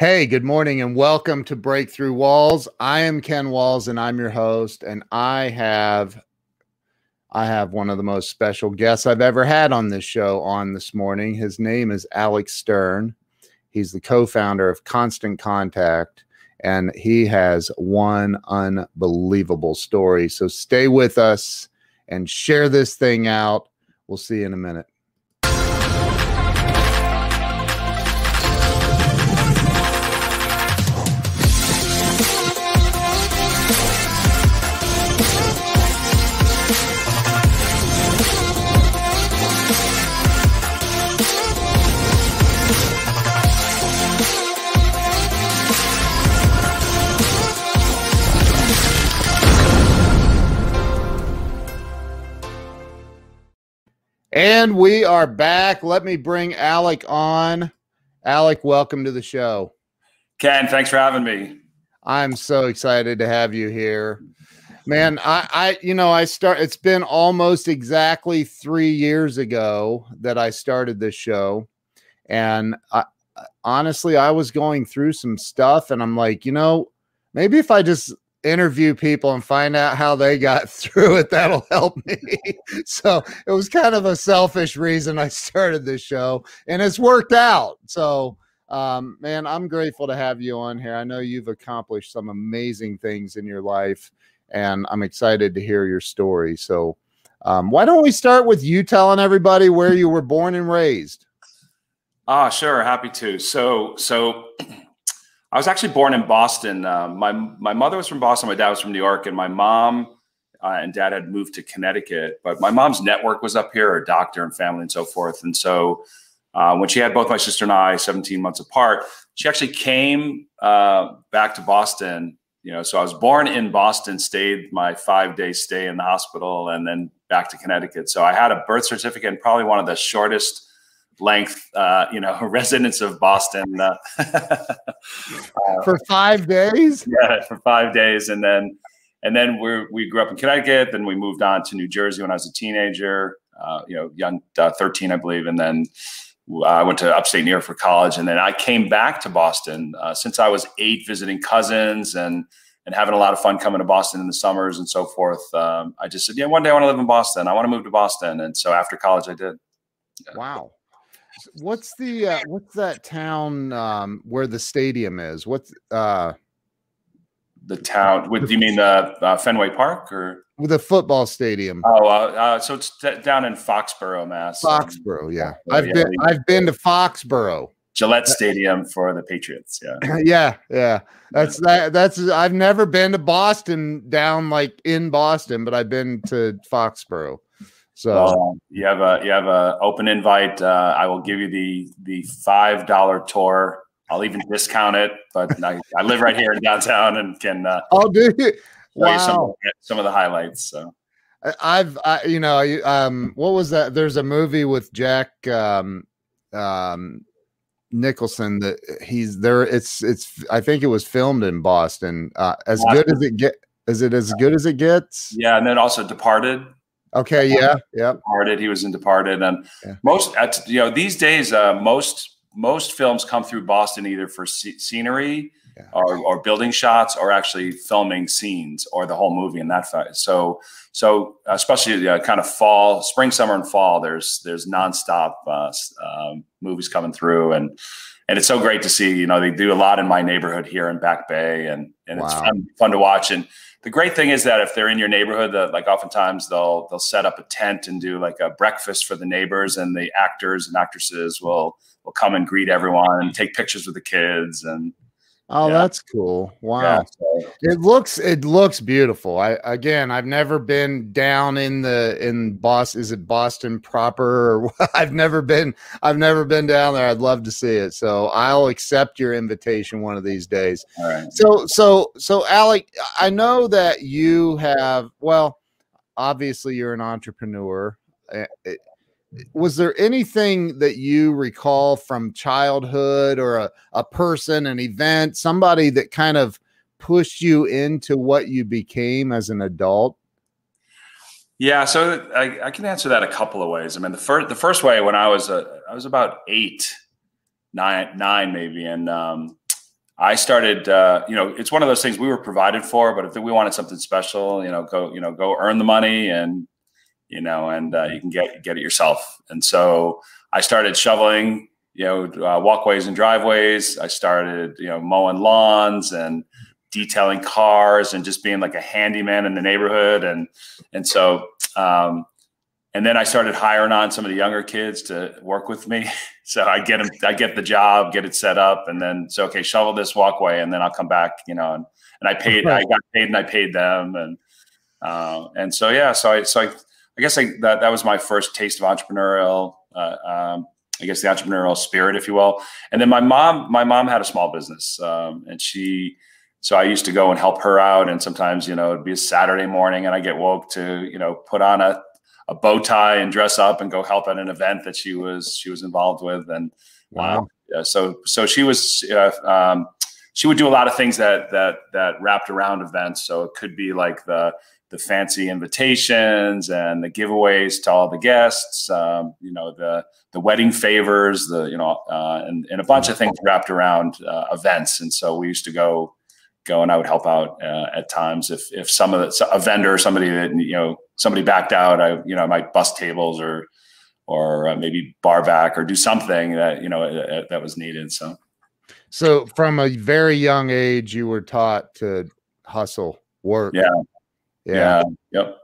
Hey, good morning and welcome to Breakthrough Walls. I am Ken Walls and I'm your host and I have I have one of the most special guests I've ever had on this show on this morning. His name is Alec Stern. He's the co-founder of Constant Contact and he has one unbelievable story. So stay with us and share this thing out. We'll see you in a minute. And we are back. Let me bring Alec on. Alec, welcome to the show. Ken, thanks for having me. I'm so excited to have you here. Man, I, I, you know, I start, it's been almost exactly three years ago that I started this show. And I, honestly, I was going through some stuff and I'm like, you know, maybe if I just interview people and find out how they got through it that'll help me. So it was kind of a selfish reason i started this show and it's worked out. So um, man i'm grateful to have you on here. I know you've accomplished some amazing things in your life and i'm excited to hear your story. So um, why don't we start with you telling everybody where you were born and raised? Ah sure. Happy to. So so I was actually born in Boston. Uh, my my mother was from Boston. My dad was from New York, and my mom uh, and dad had moved to Connecticut. But my mom's network was up here, a doctor and family and so forth. And so uh, when she had both my sister and I, 17 months apart, she actually came uh, back to Boston. You know, so I was born in Boston, stayed my five day stay in the hospital, and then back to Connecticut. So I had a birth certificate, and probably one of the shortest length, uh, you know, residents of Boston uh, for five days. Yeah, for five days, and then and then we we grew up in Connecticut. Then we moved on to New Jersey when I was a teenager. Uh, you know, young, uh, thirteen, I believe, and then. I went to upstate New York for college, and then I came back to Boston uh, since I was eight, visiting cousins and and having a lot of fun coming to Boston in the summers and so forth. Um, I just said, yeah, one day I want to live in Boston. I want to move to Boston, and so after college, I did. Wow. What's the uh, what's that town um, where the stadium is? What's uh, the town? What do you mean the uh, Fenway Park or the football stadium? Oh, uh, uh, so it's t- down in Foxborough, Mass. Foxborough, yeah. I've yeah, been I've been to Foxborough. Gillette Stadium for the Patriots. Yeah. yeah, yeah. That's that. That's I've never been to Boston down like in Boston, but I've been to Foxborough. So um, you have a you have a open invite. Uh, I will give you the the five dollar tour. I'll even discount it, but I, I, live right here in downtown and can. Uh, oh, do you? Wow. Some, some of the highlights. So I've I, you know um what was that? There's a movie with Jack um um Nicholson that he's there. It's it's I think it was filmed in Boston. Uh, as good as it get. Is it as good as it gets? Yeah, and then also Departed. Okay. Yeah. Yeah. Departed. He was in Departed, and yeah. most at, you know these days, uh, most most films come through Boston either for scenery yeah. or, or building shots, or actually filming scenes or the whole movie in that. So so especially uh, kind of fall, spring, summer, and fall. There's there's nonstop uh, um, movies coming through, and and it's so great to see. You know, they do a lot in my neighborhood here in Back Bay, and and wow. it's fun, fun to watch and the great thing is that if they're in your neighborhood, that like oftentimes they'll they'll set up a tent and do like a breakfast for the neighbors, and the actors and actresses will will come and greet everyone and take pictures with the kids and Oh, yeah. that's cool. Wow. Yeah. It looks it looks beautiful. I again, I've never been down in the in Boston. Is it Boston proper? Or I've never been I've never been down there. I'd love to see it. So I'll accept your invitation one of these days. All right. So so so Alec, I know that you have well, obviously you're an entrepreneur. Eh, eh, Was there anything that you recall from childhood or a, a person, an event, somebody that kind of pushed you into what you became as an adult? Yeah, so I, I can answer that a couple of ways. I mean, the first the first way when I was a, I was about eight, nine, nine maybe, and um, I started, uh, you know, it's one of those things we were provided for, but if we wanted something special, you know, go, you know, go earn the money and, you know, and uh, you can get get it yourself. And so I started shoveling, you know, uh, walkways and driveways. I started, you know, mowing lawns and detailing cars and just being like a handyman in the neighborhood. And and so um, and then I started hiring on some of the younger kids to work with me. So I get them, I get the job, get it set up, and then so okay, shovel this walkway, and then I'll come back, you know, and, and I paid, I got paid, and I paid them, and uh, and so yeah, so I so I, I guess I, that that was my first taste of entrepreneurial, uh, um, I guess the entrepreneurial spirit, if you will. And then my mom, my mom had a small business, um, and she. So I used to go and help her out, and sometimes, you know, it'd be a Saturday morning, and I get woke to, you know, put on a a bow tie and dress up and go help at an event that she was she was involved with and wow uh, so so she was uh, um, she would do a lot of things that that that wrapped around events so it could be like the the fancy invitations and the giveaways to all the guests um, you know the the wedding favors the you know uh, and, and a bunch of things wrapped around uh, events. And so we used to go go and I would help out uh, at times if if some of the a vendor somebody that you know somebody backed out I you know I might bust tables or or uh, maybe bar back or do something that you know uh, that was needed so. So from a very young age you were taught to hustle work. Yeah yeah, yeah. yep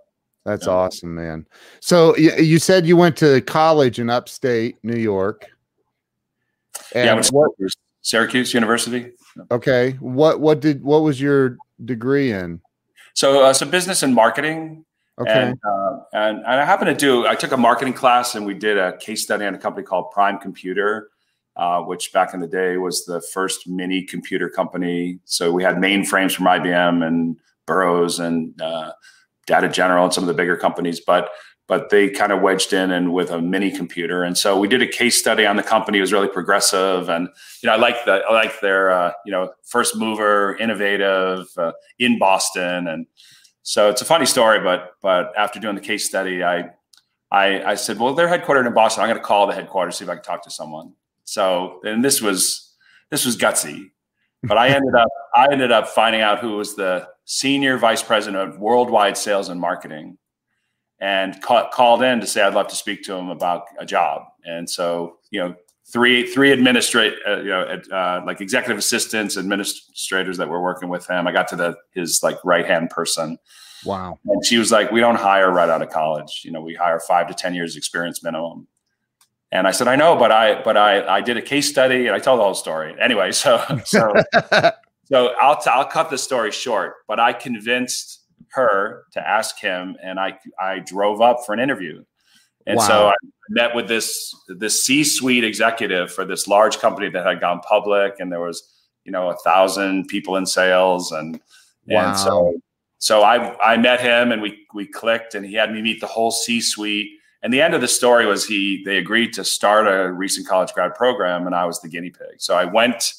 that's awesome man so you said you went to college in upstate New York and yeah what, Syracuse University Okay. What what did what was your degree in? So uh, so business and marketing. Okay. And, uh, and, and I happened to do. I took a marketing class and we did a case study on a company called Prime Computer, uh, which back in the day was the first mini computer company. So we had mainframes from IBM and Burroughs and uh, Data General and some of the bigger companies, but but they kind of wedged in and with a mini computer. And so we did a case study on the company. It was really progressive, and you know, I like the I like their uh, you know first mover, innovative uh, in Boston, and so it's a funny story. But but after doing the case study, I I, I said, well, they're headquartered in Boston. I'm going to call the headquarters see if I can talk to someone. So and this was this was gutsy, but I ended up I ended up finding out who was the senior vice president of worldwide sales and marketing and ca- called in to say I'd love to speak to him about a job. And so, you know, three three administrate uh, you know uh, like executive assistants, administrators that were working with him. I got to the his like right hand person. Wow. And she was like, "We don't hire right out of college. You know, we hire five to ten years experience minimum." And I said, "I know, but I but I I did a case study and I told the whole story anyway." So so so I'll t- I'll cut the story short. But I convinced her to ask him, and I I drove up for an interview. And wow. so I met with this this C-suite executive for this large company that had gone public, and there was you know a thousand people in sales, and wow. and so so I I met him, and we we clicked, and he had me meet the whole C-suite. And the end of the story was he they agreed to start a recent college grad program, and I was the guinea pig. So I went.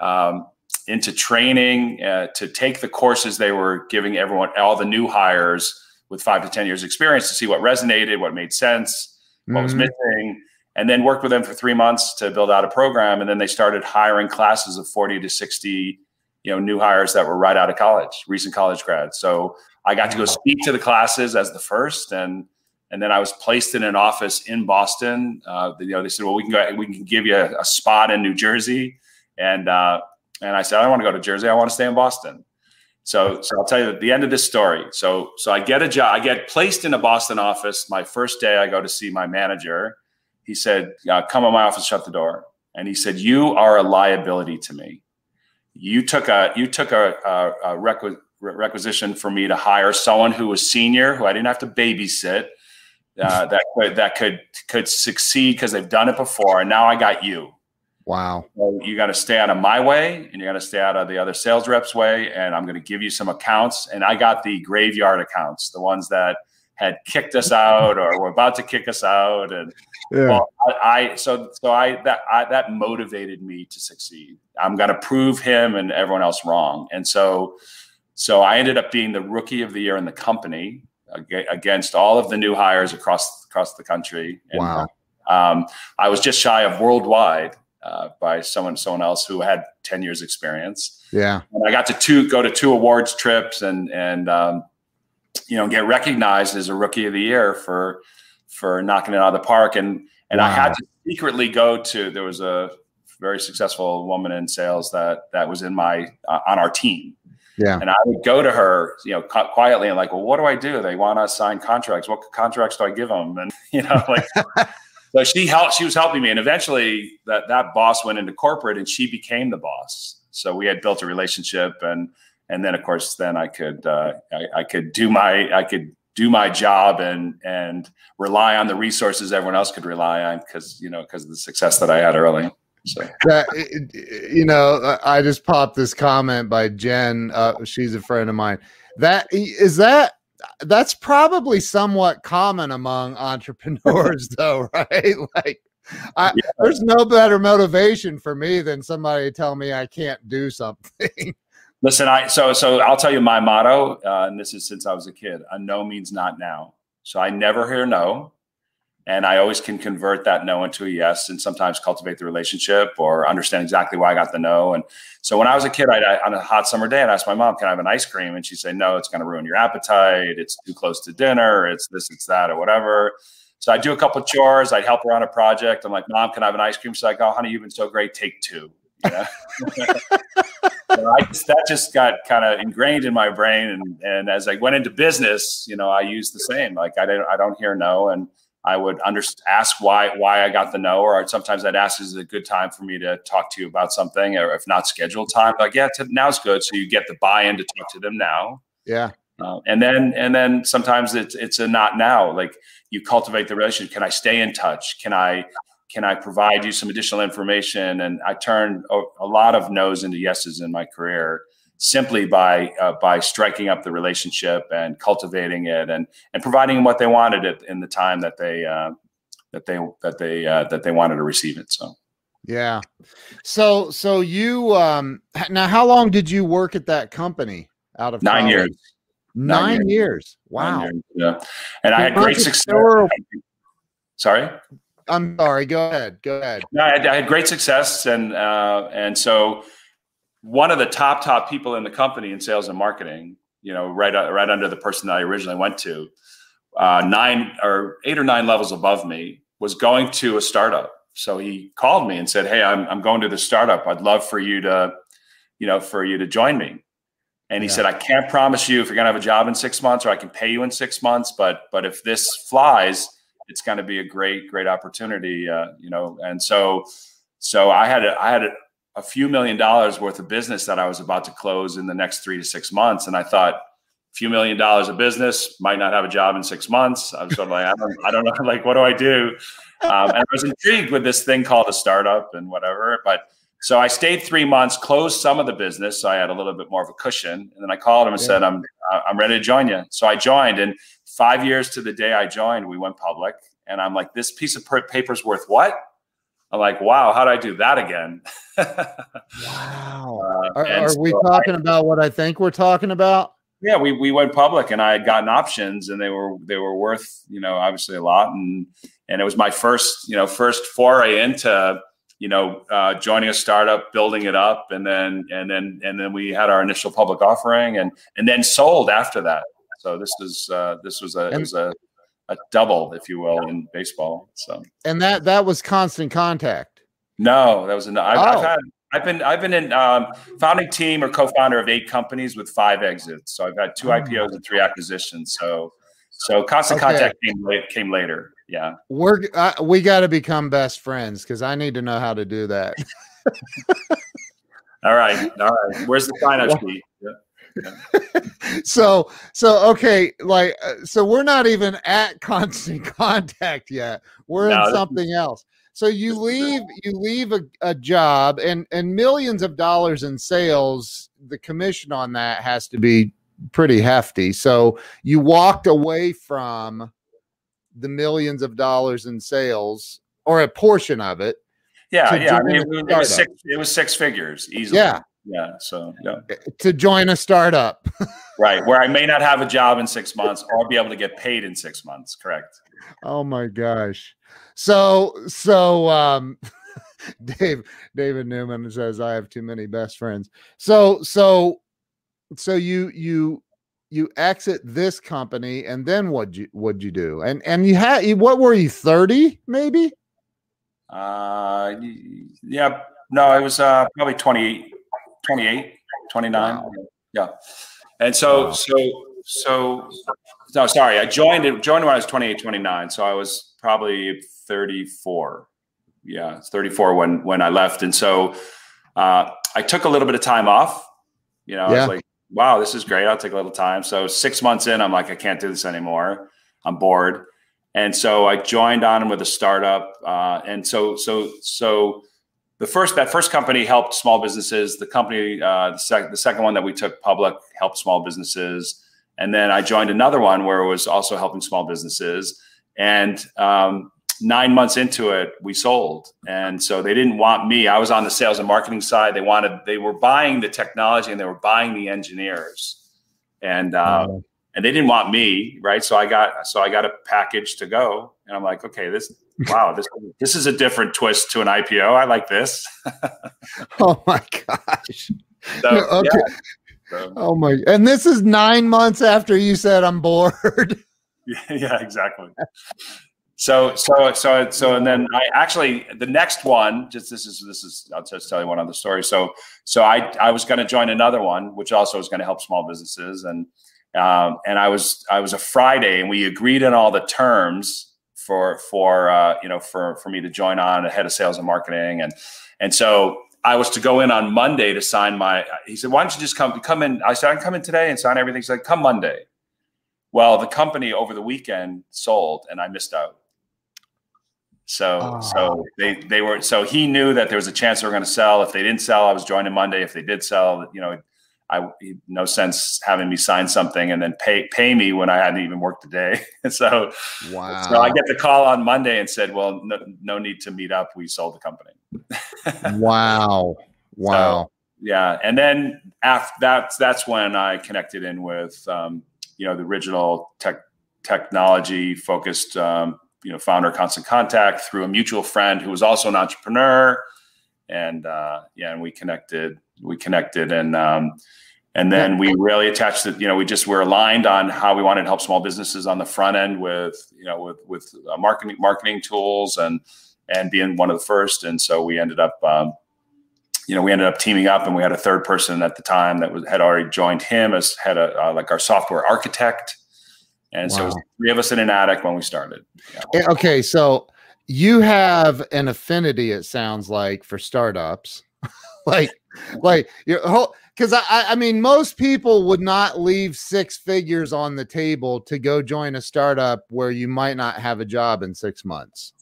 Um, into training uh, to take the courses they were giving everyone, all the new hires with five to 10 years experience to see what resonated, what made sense, what mm-hmm. was missing, and then worked with them for three months to build out a program. And then they started hiring classes of 40 to 60, you know, new hires that were right out of college, recent college grads. So I got to go speak to the classes as the first and, and then I was placed in an office in Boston. Uh, you know, they said, "Well, we can go. We can give you a, a spot in New Jersey." And uh, and I said, I don't want to go to Jersey. I want to stay in Boston. So, so I'll tell you the end of this story. So, so I get a job. I get placed in a Boston office. My first day, I go to see my manager. He said, uh, "Come in my office, shut the door." And he said, "You are a liability to me. You took a you took a, a, a requ- requisition for me to hire someone who was senior, who I didn't have to babysit, uh, that could that could could succeed because they've done it before. And now I got you." Wow. So you got to stay out of my way and you got to stay out of the other sales reps way. And I'm going to give you some accounts. And I got the graveyard accounts, the ones that had kicked us out or were about to kick us out. And yeah. well, I, I, so, so I, that, I, that motivated me to succeed. I'm going to prove him and everyone else wrong. And so, so I ended up being the rookie of the year in the company against all of the new hires across, across the country. And, wow. Um, I was just shy of worldwide uh, by someone someone else who had 10 years experience. Yeah. And I got to two go to two awards trips and and um, you know get recognized as a rookie of the year for for knocking it out of the park and and wow. I had to secretly go to there was a very successful woman in sales that that was in my uh, on our team. Yeah. And I would go to her, you know, quietly and like, well, what do I do? They want to sign contracts. What contracts do I give them? And you know, like, so she helped. She was helping me, and eventually that that boss went into corporate, and she became the boss. So we had built a relationship, and and then of course, then I could uh, I, I could do my I could do my job and and rely on the resources everyone else could rely on because you know because of the success that I had early. So that you know, I just popped this comment by Jen. Uh, she's a friend of mine. That is that that's probably somewhat common among entrepreneurs, though, right? Like, I, yeah. there's no better motivation for me than somebody tell me I can't do something. Listen, I so so I'll tell you my motto, uh, and this is since I was a kid: a no means not now. So I never hear no and I always can convert that no into a yes, and sometimes cultivate the relationship or understand exactly why I got the no. And so when I was a kid, I'd, on a hot summer day, I'd ask my mom, "Can I have an ice cream?" And she'd say, "No, it's going to ruin your appetite. It's too close to dinner. It's this, it's that, or whatever." So I'd do a couple chores. I'd help her on a project. I'm like, "Mom, can I have an ice cream?" She's like, "Oh, honey, you've been so great. Take two. You know? so just, that just got kind of ingrained in my brain, and and as I went into business, you know, I used the same. Like I don't I don't hear no, and I would under, ask why why I got the no, or sometimes I'd ask, "Is it a good time for me to talk to you about something?" Or if not scheduled time, like yeah, t- now's good. So you get the buy-in to talk to them now. Yeah. Uh, and then and then sometimes it's it's a not now. Like you cultivate the relationship. Can I stay in touch? Can I can I provide you some additional information? And I turned a, a lot of no's into yeses in my career simply by uh, by striking up the relationship and cultivating it and and providing them what they wanted it in the time that they uh, that they that they uh, that they wanted to receive it. So. Yeah. So so you um now how long did you work at that company out of nine college? years? Nine, nine years. years. Wow. Nine years, yeah. And I had great success. Sorry. I'm sorry. Go ahead. Go ahead. No, I had, I had great success, and uh, and so one of the top top people in the company in sales and marketing you know right uh, right under the person that i originally went to uh, nine or eight or nine levels above me was going to a startup. So he called me and said hey i'm, I'm going to the startup. I'd love for you to you know for you to join me. And he yeah. said i can't promise you if you're going to have a job in six months or i can pay you in six months but but if this flies it's going to be a great great opportunity uh, you know. And so so i had a, i had a, a few million dollars worth of business that I was about to close in the next three to six months. And I thought, a few million dollars of business, might not have a job in six months. I was sort of like, I don't, I don't know, like, what do I do? Um, and I was intrigued with this thing called a startup and whatever. But so I stayed three months, closed some of the business, so I had a little bit more of a cushion. And then I called him and yeah. said, "I'm I'm ready to join you." So I joined, and five years to the day I joined, we went public. And I'm like, "This piece of paper's worth what?" I'm like, wow, how did I do that again? wow. Uh, are, are so we talking I, about what I think we're talking about? Yeah, we, we went public and I had gotten options and they were they were worth, you know, obviously a lot. And and it was my first, you know, first foray into, you know, uh, joining a startup, building it up, and then and then and then we had our initial public offering and and then sold after that. So this was uh, this was a was a a double, if you will, in baseball. So and that that was constant contact. No, that was a no. I've, oh. I've had I've been I've been in um, founding team or co-founder of eight companies with five exits. So I've had two IPOs and three acquisitions. So so constant okay. contact came, came later. Yeah, we're uh, we got to become best friends because I need to know how to do that. all right, all right. Where's the sign up sheet? So so okay like uh, so we're not even at constant contact yet. We're no, in something else. So you leave you leave a, a job and and millions of dollars in sales the commission on that has to be pretty hefty. So you walked away from the millions of dollars in sales or a portion of it yeah yeah I mean, it, it was six it was six figures easily. Yeah yeah. So yeah. To join a startup. right. Where I may not have a job in six months or be able to get paid in six months. Correct. Oh my gosh. So so um Dave David Newman says I have too many best friends. So so so you you you exit this company and then what you what'd you do? And and you had what were you 30 maybe? Uh yeah, no, it was uh probably 28 28 29. Wow. Yeah. And so wow. so so no sorry, I joined it joined when I was 28 29, so I was probably 34 yeah, 34 when when I left, and so uh, I took a little bit of time off. You know, yeah. I was like, wow, this is great. I'll take a little time. So six months in, I'm like, I can't do this anymore. I'm bored, and so I joined on with a startup. Uh, and so so so the first that first company helped small businesses. The company uh, the, sec- the second one that we took public helped small businesses, and then I joined another one where it was also helping small businesses. And um, nine months into it, we sold. And so they didn't want me. I was on the sales and marketing side. They wanted, they were buying the technology and they were buying the engineers. And, um, and they didn't want me. Right. So I got, so I got a package to go and I'm like, okay, this, wow, this, this is a different twist to an IPO. I like this. oh my gosh. So, okay. Yeah. So, oh my, and this is nine months after you said I'm bored. yeah, yeah, exactly. So so so so and then I actually the next one just this is this is I'll just tell you one other story. So so I I was going to join another one which also was going to help small businesses and um, and I was I was a Friday and we agreed on all the terms for for uh, you know for for me to join on a head of sales and marketing and and so I was to go in on Monday to sign my. He said, "Why don't you just come come in?" I said, "I can come in today and sign everything." He said, "Come Monday." Well, the company over the weekend sold, and I missed out. So oh. so they they were so he knew that there was a chance they were going to sell. If they didn't sell, I was joining Monday. If they did sell, you know, I no sense having me sign something and then pay pay me when I hadn't even worked a day. so wow. So I get the call on Monday and said, "Well, no, no need to meet up. We sold the company." wow. Wow. So, yeah, and then after that's that's when I connected in with um, you know the original tech technology focused um, you know founder constant contact through a mutual friend who was also an entrepreneur and uh, yeah and we connected we connected and um, and then we really attached it you know we just were aligned on how we wanted to help small businesses on the front end with you know with with uh, marketing marketing tools and and being one of the first and so we ended up um, you know we ended up teaming up and we had a third person at the time that was had already joined him as head of uh, like our software architect and wow. so it was three of us in an attic when we started. Yeah. Okay, so you have an affinity, it sounds like, for startups. like, like your whole because I, I mean, most people would not leave six figures on the table to go join a startup where you might not have a job in six months.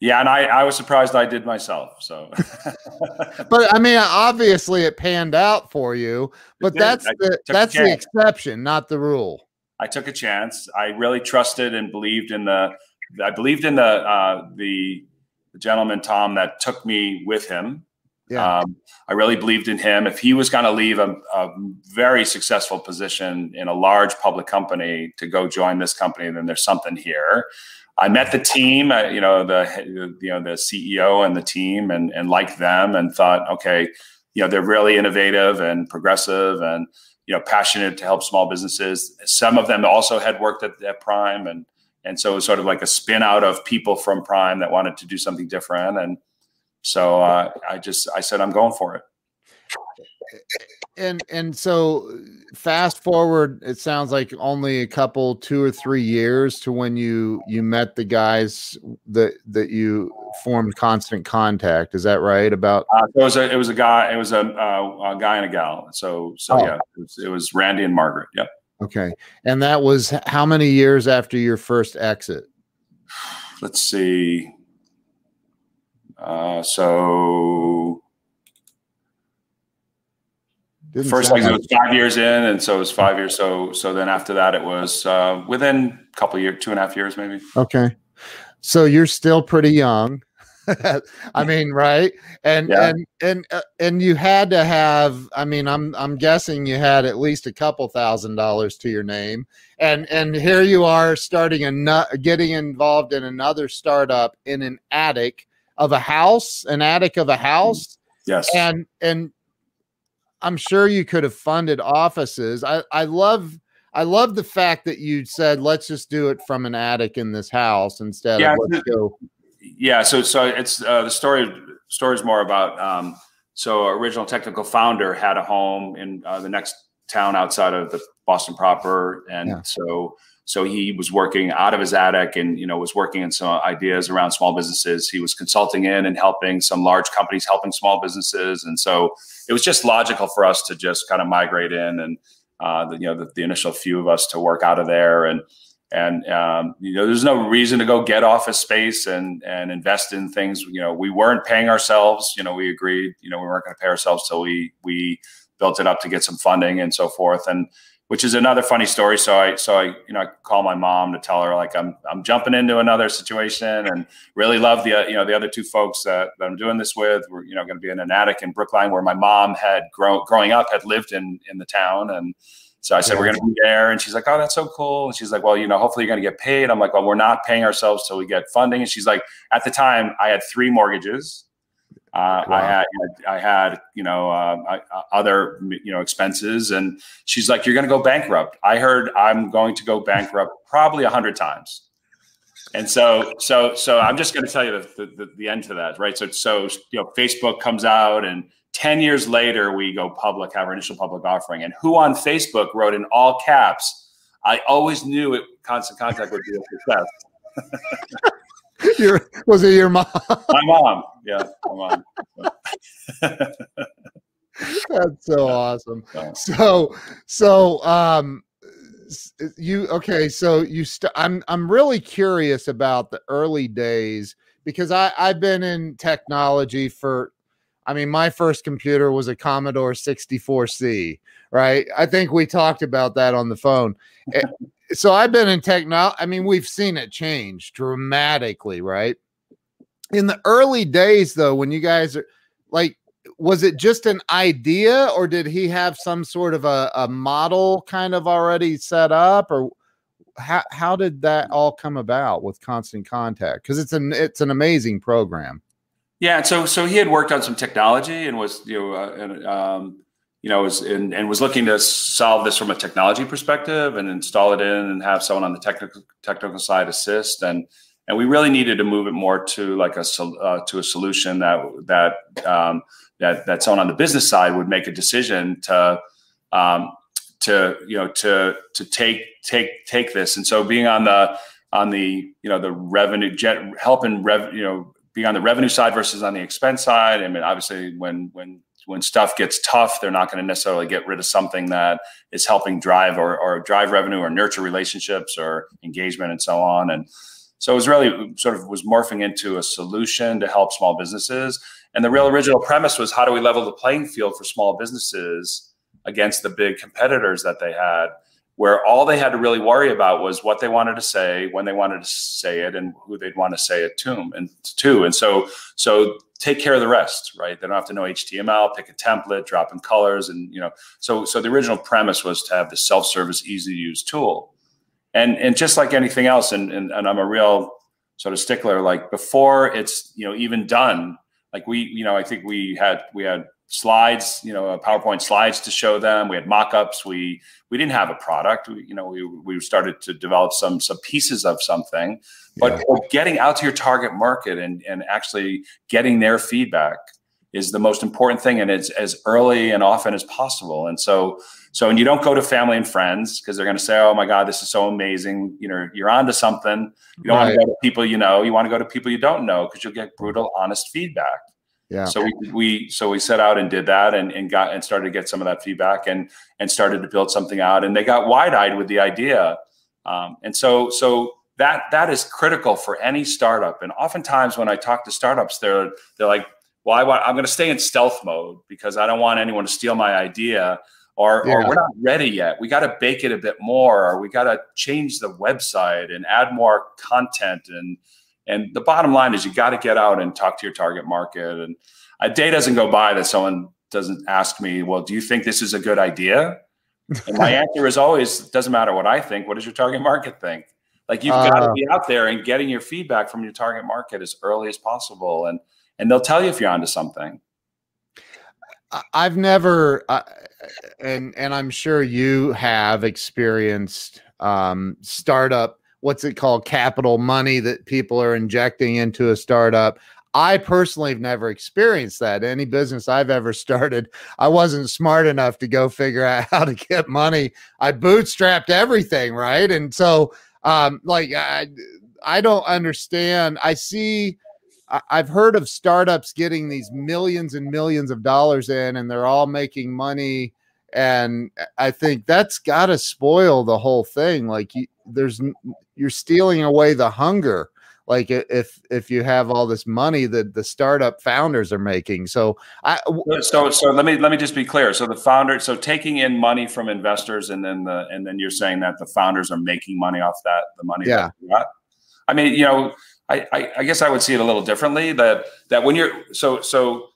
Yeah, and I, I was surprised I did myself. So, but I mean, obviously it panned out for you. But that's the that's the exception, not the rule. I took a chance. I really trusted and believed in the. I believed in the uh, the, gentleman Tom that took me with him. Yeah. Um, I really believed in him. If he was going to leave a, a, very successful position in a large public company to go join this company, then there's something here. I met the team, uh, you know, the you know the CEO and the team, and and liked them, and thought, okay, you know, they're really innovative and progressive, and you know passionate to help small businesses. Some of them also had worked at, at Prime, and and so it was sort of like a spin out of people from Prime that wanted to do something different. And so uh, I just I said I'm going for it. And and so fast forward, it sounds like only a couple, two or three years to when you you met the guys that that you formed constant contact. Is that right? About uh, it was a it was a guy it was a, uh, a guy and a gal. So so oh. yeah, it was, it was Randy and Margaret. Yep. Okay, and that was how many years after your first exit? Let's see. Uh, so didn't First exit was five years in, and so it was five years. So so then after that, it was uh, within a couple years, two and a half years, maybe. Okay, so you're still pretty young. I mean, right? And yeah. and and uh, and you had to have. I mean, I'm I'm guessing you had at least a couple thousand dollars to your name. And and here you are starting a getting involved in another startup in an attic of a house, an attic of a house. Yes. And and I'm sure you could have funded offices. I I love I love the fact that you said let's just do it from an attic in this house instead yeah, of let's go. Yeah, so so it's uh, the story story is more about um, so original technical founder had a home in uh, the next town outside of the Boston proper, and yeah. so so he was working out of his attic and you know was working in some ideas around small businesses. He was consulting in and helping some large companies helping small businesses, and so it was just logical for us to just kind of migrate in and uh, the, you know the, the, initial few of us to work out of there and and um, you know there's no reason to go get office space and and invest in things you know we weren't paying ourselves you know we agreed you know we weren't going to pay ourselves till we we built it up to get some funding and so forth and which is another funny story. So I, so I, you know, I call my mom to tell her like I'm, I'm jumping into another situation and really love the, you know, the other two folks that, that I'm doing this with. We're, you know, going to be in an attic in Brookline where my mom had grown, growing up, had lived in, in the town. And so I said, yeah. we're going to be there. And she's like, oh, that's so cool. And she's like, well, you know, hopefully you're going to get paid. I'm like, well, we're not paying ourselves till we get funding. And she's like, at the time I had three mortgages uh, wow. I had, I had, you know, uh, I, other, you know, expenses, and she's like, "You're going to go bankrupt." I heard I'm going to go bankrupt probably a hundred times, and so, so, so I'm just going to tell you the, the, the end to that, right? So, so you know, Facebook comes out, and ten years later, we go public, have our initial public offering, and who on Facebook wrote in all caps, "I always knew it, Constant Contact would be a success." your was it your mom? My mom. Yeah, my mom. That's so awesome. So so um you okay, so you st- I'm I'm really curious about the early days because I I've been in technology for I mean my first computer was a Commodore 64C, right? I think we talked about that on the phone. Eh, so I've been in technology. I mean, we've seen it change dramatically, right? In the early days, though, when you guys are like, was it just an idea, or did he have some sort of a, a model kind of already set up, or how how did that all come about with Constant Contact? Because it's an it's an amazing program. Yeah, so so he had worked on some technology and was you know uh, and, um, you know, was in, and was looking to solve this from a technology perspective and install it in and have someone on the technical technical side assist. And and we really needed to move it more to like a uh, to a solution that that um, that that someone on the business side would make a decision to um, to you know to to take take take this. And so being on the on the you know the revenue jet helping rev you know being on the revenue side versus on the expense side I mean obviously when when when stuff gets tough, they're not going to necessarily get rid of something that is helping drive or, or drive revenue or nurture relationships or engagement and so on. And so it was really sort of was morphing into a solution to help small businesses. And the real original premise was how do we level the playing field for small businesses against the big competitors that they had? Where all they had to really worry about was what they wanted to say, when they wanted to say it, and who they'd want to say it to. And to, and so so take care of the rest, right? They don't have to know HTML, pick a template, drop in colors, and you know. So so the original premise was to have the self-service, easy to use tool, and and just like anything else, and and, and I'm a real sort of stickler. Like before it's you know even done, like we you know I think we had we had slides, you know, uh, PowerPoint slides to show them. We had mock-ups. We we didn't have a product. We, you know, we we started to develop some some pieces of something, but yeah. getting out to your target market and and actually getting their feedback is the most important thing, and it's as early and often as possible. And so so and you don't go to family and friends because they're going to say, "Oh my God, this is so amazing!" You know, you're onto something. You don't right. want to go to people you know. You want to go to people you don't know because you'll get brutal, honest feedback. Yeah. So we, we so we set out and did that and, and got and started to get some of that feedback and and started to build something out and they got wide eyed with the idea. Um, and so so that that is critical for any startup. And oftentimes when I talk to startups, they're they're like, well, I want, I'm going to stay in stealth mode because I don't want anyone to steal my idea. Or, yeah. or we're not ready yet. We got to bake it a bit more, or we got to change the website and add more content and and the bottom line is you got to get out and talk to your target market. And a day doesn't go by that someone doesn't ask me, well, do you think this is a good idea? And my answer is always, doesn't matter what I think. What does your target market think? Like you've uh, got to be out there and getting your feedback from your target market as early as possible, and and they'll tell you if you're onto something. I've never, uh, and and I'm sure you have experienced um, startup. What's it called? Capital money that people are injecting into a startup. I personally have never experienced that. Any business I've ever started, I wasn't smart enough to go figure out how to get money. I bootstrapped everything, right? And so, um, like, I, I don't understand. I see I've heard of startups getting these millions and millions of dollars in, and they're all making money. And I think that's got to spoil the whole thing. Like, you, there's you're stealing away the hunger. Like if if you have all this money that the startup founders are making. So I so so let me let me just be clear. So the founder, so taking in money from investors, and then the and then you're saying that the founders are making money off that the money. Yeah. I mean, you know, I, I, guess I would see it a little differently. That that when you're so so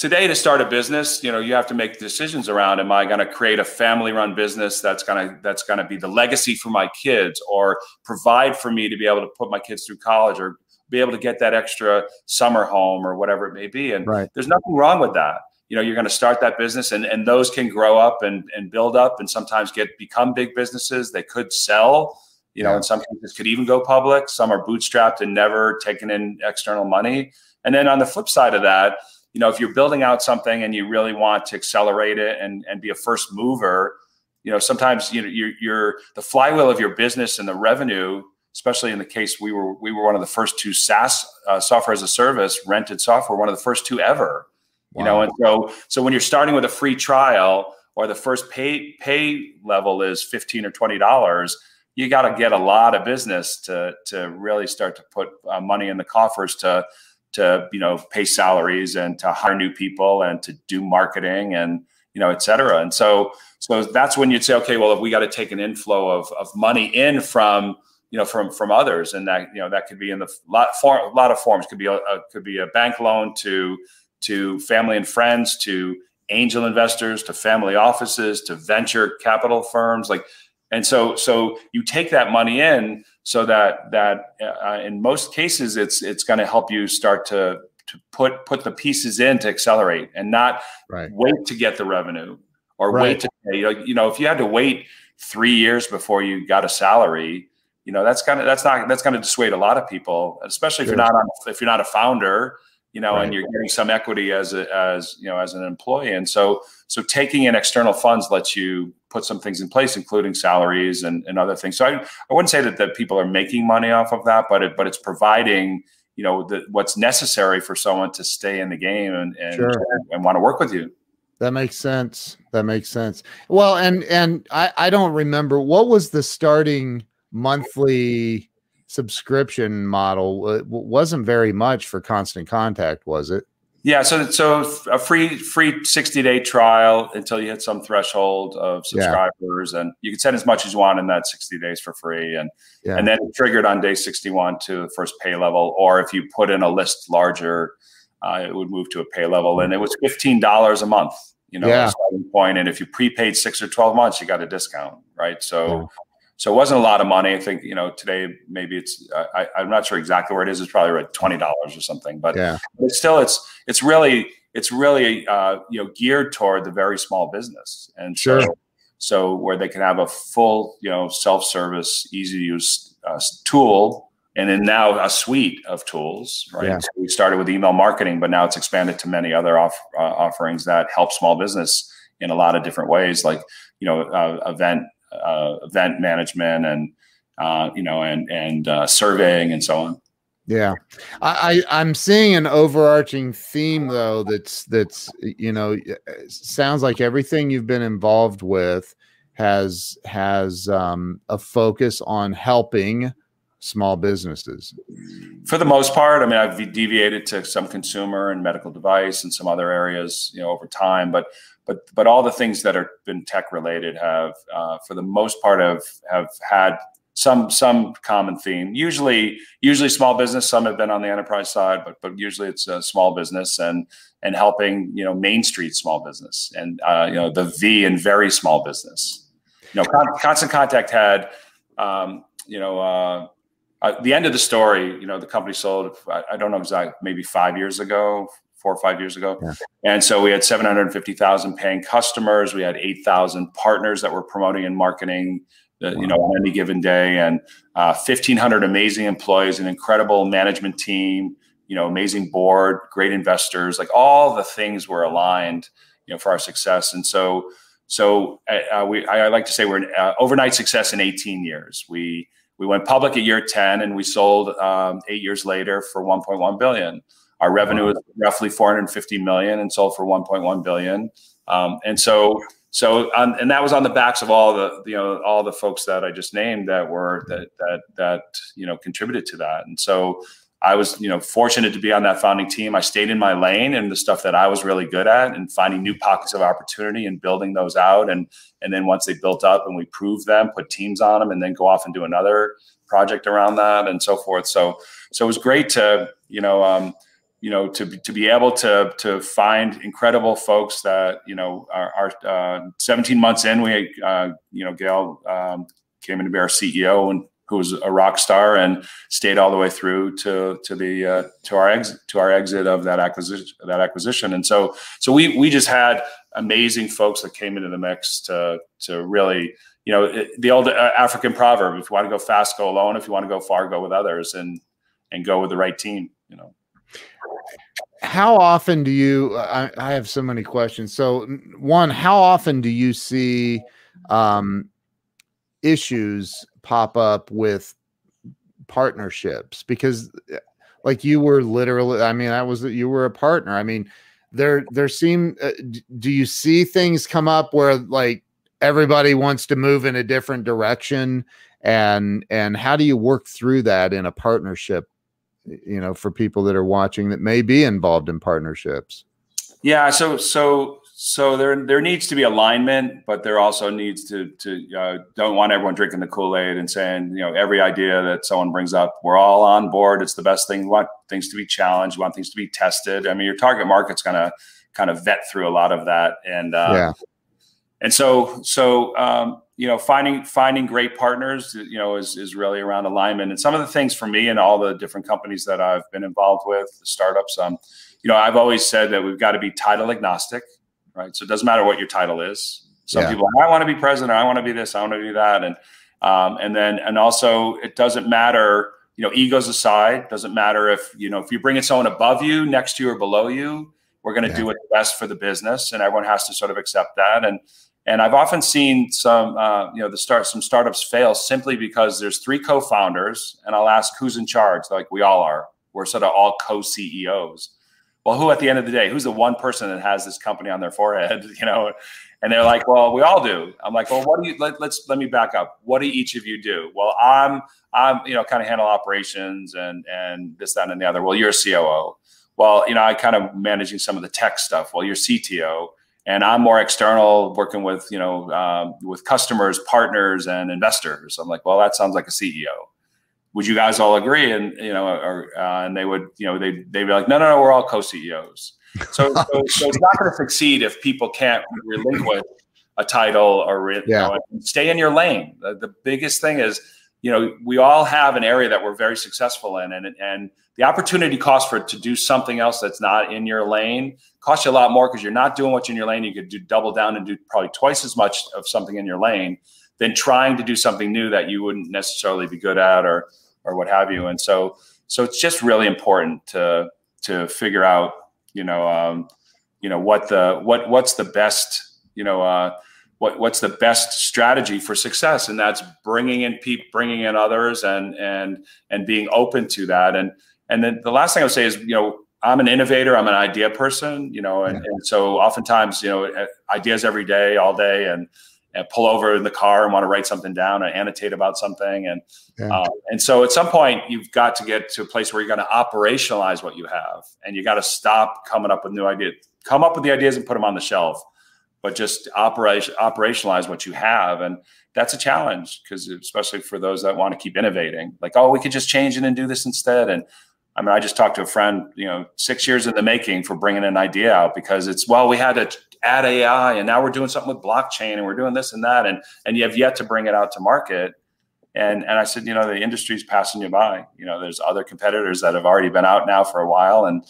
today to start a business, you know, you have to make decisions around: Am I going to create a family-run business that's gonna that's gonna be the legacy for my kids, or provide for me to be able to put my kids through college, or be able to get that extra summer home, or whatever it may be? And right. there's nothing wrong with that. You know, you're going to start that business, and and those can grow up and and build up, and sometimes get become big businesses. They could sell you know, in some cases could even go public. Some are bootstrapped and never taken in external money. And then on the flip side of that, you know, if you're building out something and you really want to accelerate it and, and be a first mover, you know, sometimes you know you're, you're the flywheel of your business and the revenue. Especially in the case we were we were one of the first two SaaS uh, software as a service rented software, one of the first two ever. Wow. You know, and so so when you're starting with a free trial or the first pay pay level is fifteen or twenty dollars, you got to get a lot of business to to really start to put uh, money in the coffers to to you know pay salaries and to hire new people and to do marketing and you know et cetera. And so so that's when you'd say okay well if we got to take an inflow of, of money in from you know from from others and that you know that could be in the lot for a lot of forms. Could be a, a could be a bank loan to to family and friends to angel investors to family offices to venture capital firms like and so, so you take that money in so that that uh, in most cases it's it's going to help you start to to put put the pieces in to accelerate and not right. wait to get the revenue or right. wait to pay. You know, if you had to wait three years before you got a salary, you know that's kind of that's not that's going to dissuade a lot of people, especially sure. if you're not on, if you're not a founder you know, right. and you're getting some equity as a, as you know as an employee. And so so taking in external funds lets you put some things in place, including salaries and, and other things. So I, I wouldn't say that, that people are making money off of that, but it but it's providing you know the, what's necessary for someone to stay in the game and and, sure. and, and want to work with you. That makes sense. That makes sense. Well, and and I I don't remember what was the starting monthly subscription model it wasn't very much for constant contact was it yeah so so a free free 60 day trial until you hit some threshold of subscribers yeah. and you can send as much as you want in that 60 days for free and yeah. and then triggered on day 61 to the first pay level or if you put in a list larger uh, it would move to a pay level and it was $15 a month you know yeah. starting point and if you prepaid six or 12 months you got a discount right so so it wasn't a lot of money. I think you know today maybe it's I, am not sure exactly where it is. It's probably like twenty dollars or something. But yeah, but still, it's it's really it's really uh, you know geared toward the very small business and sure. So, so where they can have a full you know self service, easy to use uh, tool, and then now a suite of tools. Right. Yeah. So we started with email marketing, but now it's expanded to many other off, uh, offerings that help small business in a lot of different ways, like you know uh, event uh, event management and uh, you know and and uh, surveying and so on. Yeah, I, I am seeing an overarching theme though that's that's you know sounds like everything you've been involved with has has um, a focus on helping small businesses? For the most part, I mean, I've deviated to some consumer and medical device and some other areas, you know, over time. But but but all the things that are been tech related have, uh, for the most part, have have had some some common theme. Usually, usually small business. Some have been on the enterprise side, but but usually it's a small business and and helping you know Main Street small business and uh, you know the V and very small business. You know, Constant Contact had. Um, you know, uh, uh, the end of the story, you know, the company sold, I, I, don't know exactly, maybe five years ago, four or five years ago. Yeah. And so we had 750,000 paying customers. We had 8,000 partners that were promoting and marketing, wow. you know, on any given day and uh, 1,500 amazing employees, an incredible management team, you know, amazing board, great investors, like all the things were aligned, you know, for our success. And so, so uh, uh we, I, I, like to say we're an uh, overnight success in 18 years. We, we went public at year 10 and we sold um, eight years later for 1.1 billion. Our revenue was roughly 450 million and sold for 1.1 billion. Um, and so, so, um, and that was on the backs of all the, you know, all the folks that I just named that were that that that you know contributed to that. And so, I was, you know, fortunate to be on that founding team. I stayed in my lane and the stuff that I was really good at and finding new pockets of opportunity and building those out. And and then once they built up and we proved them, put teams on them, and then go off and do another project around that and so forth. So so it was great to, you know, um, you know, to to be able to to find incredible folks that, you know, are, are uh, 17 months in, we uh, you know, Gail um, came in to be our CEO and who was a rock star and stayed all the way through to to the uh, to our exit to our exit of that acquisition that acquisition. And so so we we just had amazing folks that came into the mix to to really you know the old uh, African proverb: if you want to go fast, go alone. If you want to go far, go with others, and and go with the right team. You know. How often do you? I, I have so many questions. So one, how often do you see? Um, issues pop up with partnerships because eh, like you were literally i mean that was you were a partner i mean there there seem uh, do you see things come up where like everybody wants to move in a different direction and and how do you work through that in a partnership you know for people that are watching that may be involved in partnerships yeah so so so there there needs to be alignment, but there also needs to to uh, don't want everyone drinking the Kool Aid and saying you know every idea that someone brings up we're all on board. It's the best thing. We want things to be challenged. We want things to be tested. I mean, your target market's going to kind of vet through a lot of that, and uh, yeah, and so so um, you know finding finding great partners you know is is really around alignment. And some of the things for me and all the different companies that I've been involved with, the startups, um, you know, I've always said that we've got to be title agnostic right? So it doesn't matter what your title is. Some yeah. people, I want to be president, I want to be this, I want to do that, and um, and then and also it doesn't matter, you know, egos aside, doesn't matter if you know if you're bringing someone above you, next to you, or below you. We're going to yeah. do what's best for the business, and everyone has to sort of accept that. And and I've often seen some, uh, you know, the start some startups fail simply because there's three co-founders, and I'll ask who's in charge. Like we all are. We're sort of all co-CEOs well, who at the end of the day, who's the one person that has this company on their forehead, you know? And they're like, well, we all do. I'm like, well, what do you, let, let's, let me back up. What do each of you do? Well, I'm, I'm, you know, kind of handle operations and, and this, that, and the other. Well, you're a COO. Well, you know, I kind of managing some of the tech stuff. Well, you're CTO and I'm more external working with, you know, um, with customers, partners and investors. I'm like, well, that sounds like a CEO would you guys all agree? And you know, or uh, and they would, you know, they they'd be like, no, no, no, we're all co-CEOs. So, so, so it's not going to succeed if people can't relinquish a title or you yeah. know, stay in your lane. The, the, biggest thing is, you know, we all have an area that we're very successful in, and and the opportunity cost for to do something else that's not in your lane costs you a lot more because you're not doing what's in your lane. You could do double down and do probably twice as much of something in your lane than trying to do something new that you wouldn't necessarily be good at or or what have you. And so so it's just really important to to figure out you know um, you know what the what what's the best you know uh, what what's the best strategy for success and that's bringing in people bringing in others and and and being open to that and and then the last thing i would say is you know i'm an innovator i'm an idea person you know and, yeah. and so oftentimes you know ideas every day all day and and pull over in the car and want to write something down and annotate about something. And yeah. uh, and so at some point you've got to get to a place where you're going to operationalize what you have, and you got to stop coming up with new ideas. Come up with the ideas and put them on the shelf, but just operation operationalize what you have, and that's a challenge because especially for those that want to keep innovating, like oh we could just change it and do this instead. And I mean I just talked to a friend, you know, six years in the making for bringing an idea out because it's well we had to add AI and now we're doing something with blockchain and we're doing this and that and and you have yet to bring it out to market And and I said, you know, the industry's passing you by. You know, there's other competitors that have already been out now for a while, and,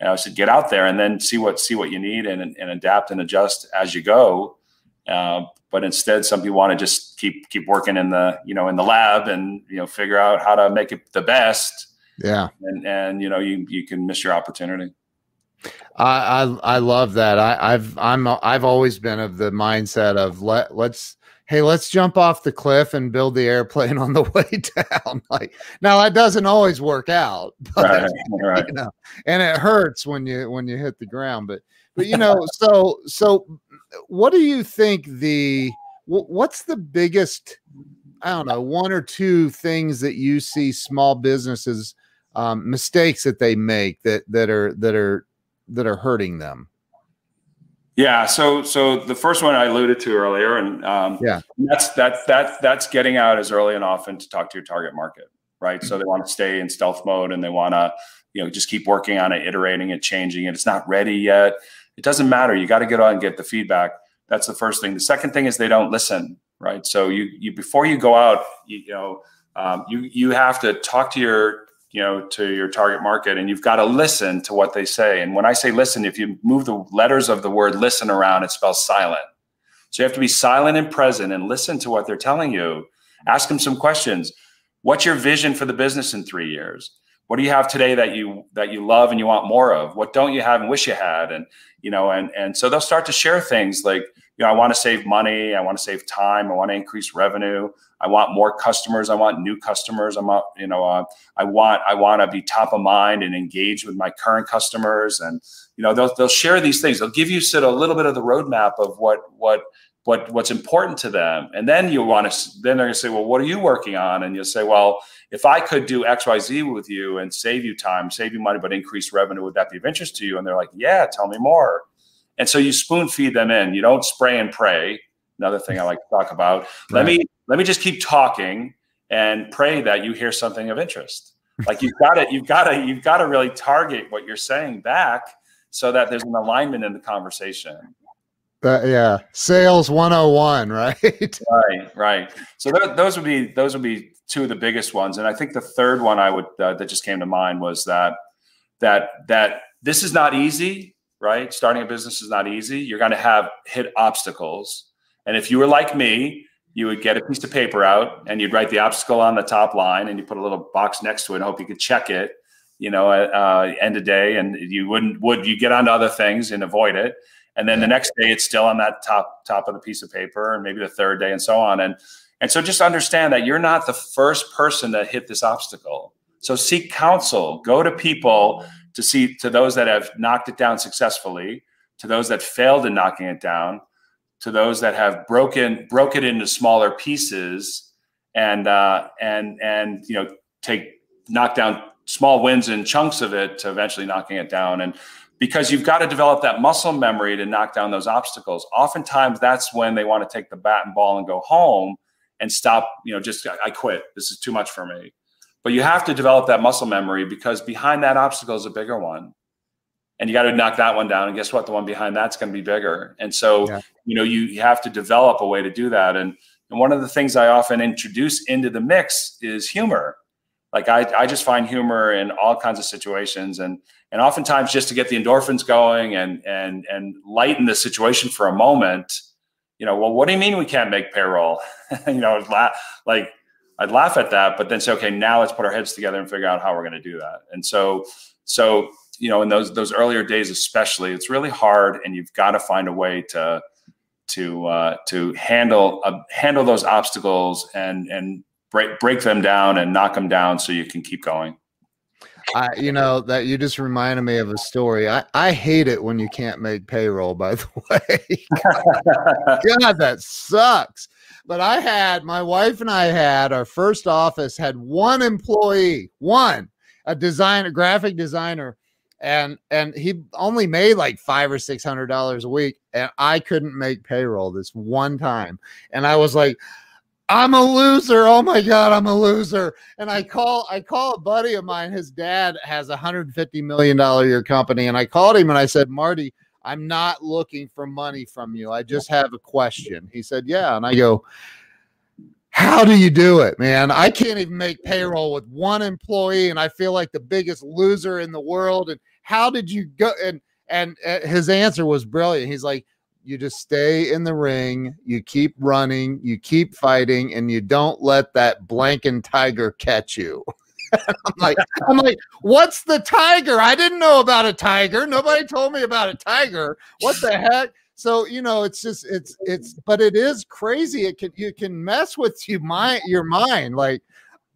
and I said, get out there and then see what see what you need and and adapt and adjust as you go. Uh, but instead, some people want to just keep keep working in the you know in the lab and you know figure out how to make it the best. Yeah, and and you know you you can miss your opportunity. I I, I love that. I, I've I'm I've always been of the mindset of let let's hey, let's jump off the cliff and build the airplane on the way down. like now that doesn't always work out, but, right, right. You know, and it hurts when you when you hit the ground. But but you know, so so what do you think the what's the biggest I don't know, one or two things that you see small businesses um, mistakes that they make that that are that are that are hurting them? Yeah. So, so the first one I alluded to earlier, and um, yeah, that's that that that's getting out as early and often to talk to your target market, right? Mm-hmm. So they want to stay in stealth mode and they want to, you know, just keep working on it, iterating it, changing it. It's not ready yet. It doesn't matter. You got to get on and get the feedback. That's the first thing. The second thing is they don't listen, right? So you you before you go out, you, you know, um, you you have to talk to your you know to your target market and you've got to listen to what they say. And when i say listen if you move the letters of the word listen around it spells silent. So you have to be silent and present and listen to what they're telling you. Ask them some questions. What's your vision for the business in three years? What do you have today that you that you love and you want more of? What don't you have and wish you had? And you know and and so they'll start to share things like you know i want to save money i want to save time i want to increase revenue I want more customers. I want new customers. I'm want, you know, uh, I want, I want to be top of mind and engage with my current customers. And, you know, they'll, they'll share these things. They'll give you sort of a little bit of the roadmap of what, what, what, what's important to them. And then you want to, then they're going to say, well, what are you working on? And you'll say, well, if I could do X, Y, Z with you and save you time, save you money, but increase revenue, would that be of interest to you? And they're like, yeah, tell me more. And so you spoon feed them in. You don't spray and pray. Another thing I like to talk about. Right. Let me let me just keep talking and pray that you hear something of interest. Like you've got to, you've got to, you've got to really target what you're saying back so that there's an alignment in the conversation. But yeah, sales 101, right? right, right. So th- those would be those would be two of the biggest ones, and I think the third one I would uh, that just came to mind was that that that this is not easy, right? Starting a business is not easy. You're going to have hit obstacles, and if you were like me, you would get a piece of paper out and you'd write the obstacle on the top line and you put a little box next to it and hope you could check it you know at uh, end of day and you wouldn't would you get onto other things and avoid it. And then the next day it's still on that top top of the piece of paper and maybe the third day and so on. And and so just understand that you're not the first person to hit this obstacle. So seek counsel. Go to people to see to those that have knocked it down successfully to those that failed in knocking it down to those that have broken broke it into smaller pieces and uh, and and you know take knock down small wins and chunks of it to eventually knocking it down. And because you've got to develop that muscle memory to knock down those obstacles. Oftentimes that's when they want to take the bat and ball and go home and stop you know just i quit. This is too much for me but you have to develop that muscle memory because behind that obstacle is a bigger one. And you got to knock that one down. And guess what? The one behind that's going to be bigger. And so yeah. you know you, you have to develop a way to do that. And and one of the things i often introduce into the mix is humor. Like i, I just find humor in all kinds of situations. And and oftentimes just to get the endorphins going and and and lighten the situation for a moment you know well what do you mean we can't make payroll? You know like i'd laugh at that but then say okay now let's put our heads together and figure out how we're going to do that and so so you know in those those earlier days especially it's really hard and you've got to find a way to to uh, to handle uh, handle those obstacles and and break break them down and knock them down so you can keep going I, you know that you just reminded me of a story. I, I hate it when you can't make payroll. By the way, God, that sucks. But I had my wife and I had our first office had one employee, one a designer, graphic designer. And and he only made like five or six hundred dollars a week. And i couldn't make payroll this one time. And i was like i'm a loser. Oh my god i'm a loser. And i call i call a buddy of mine. His dad has a 150 million dollar year company. And i called him and i said marty i'm not looking for money from you i just have a question he said yeah and i go how do you do it, man? I can't even make payroll with one employee, and I feel like the biggest loser in the world. And how did you go? And and his answer was brilliant. He's like, you just stay in the ring, you keep running, you keep fighting, and you don't let that blanking tiger catch you. I'm like, I'm like, what's the tiger? I didn't know about a tiger. Nobody told me about a tiger. What the heck? So you know, it's just it's it's, but it is crazy. It can you can mess with you mind your mind, like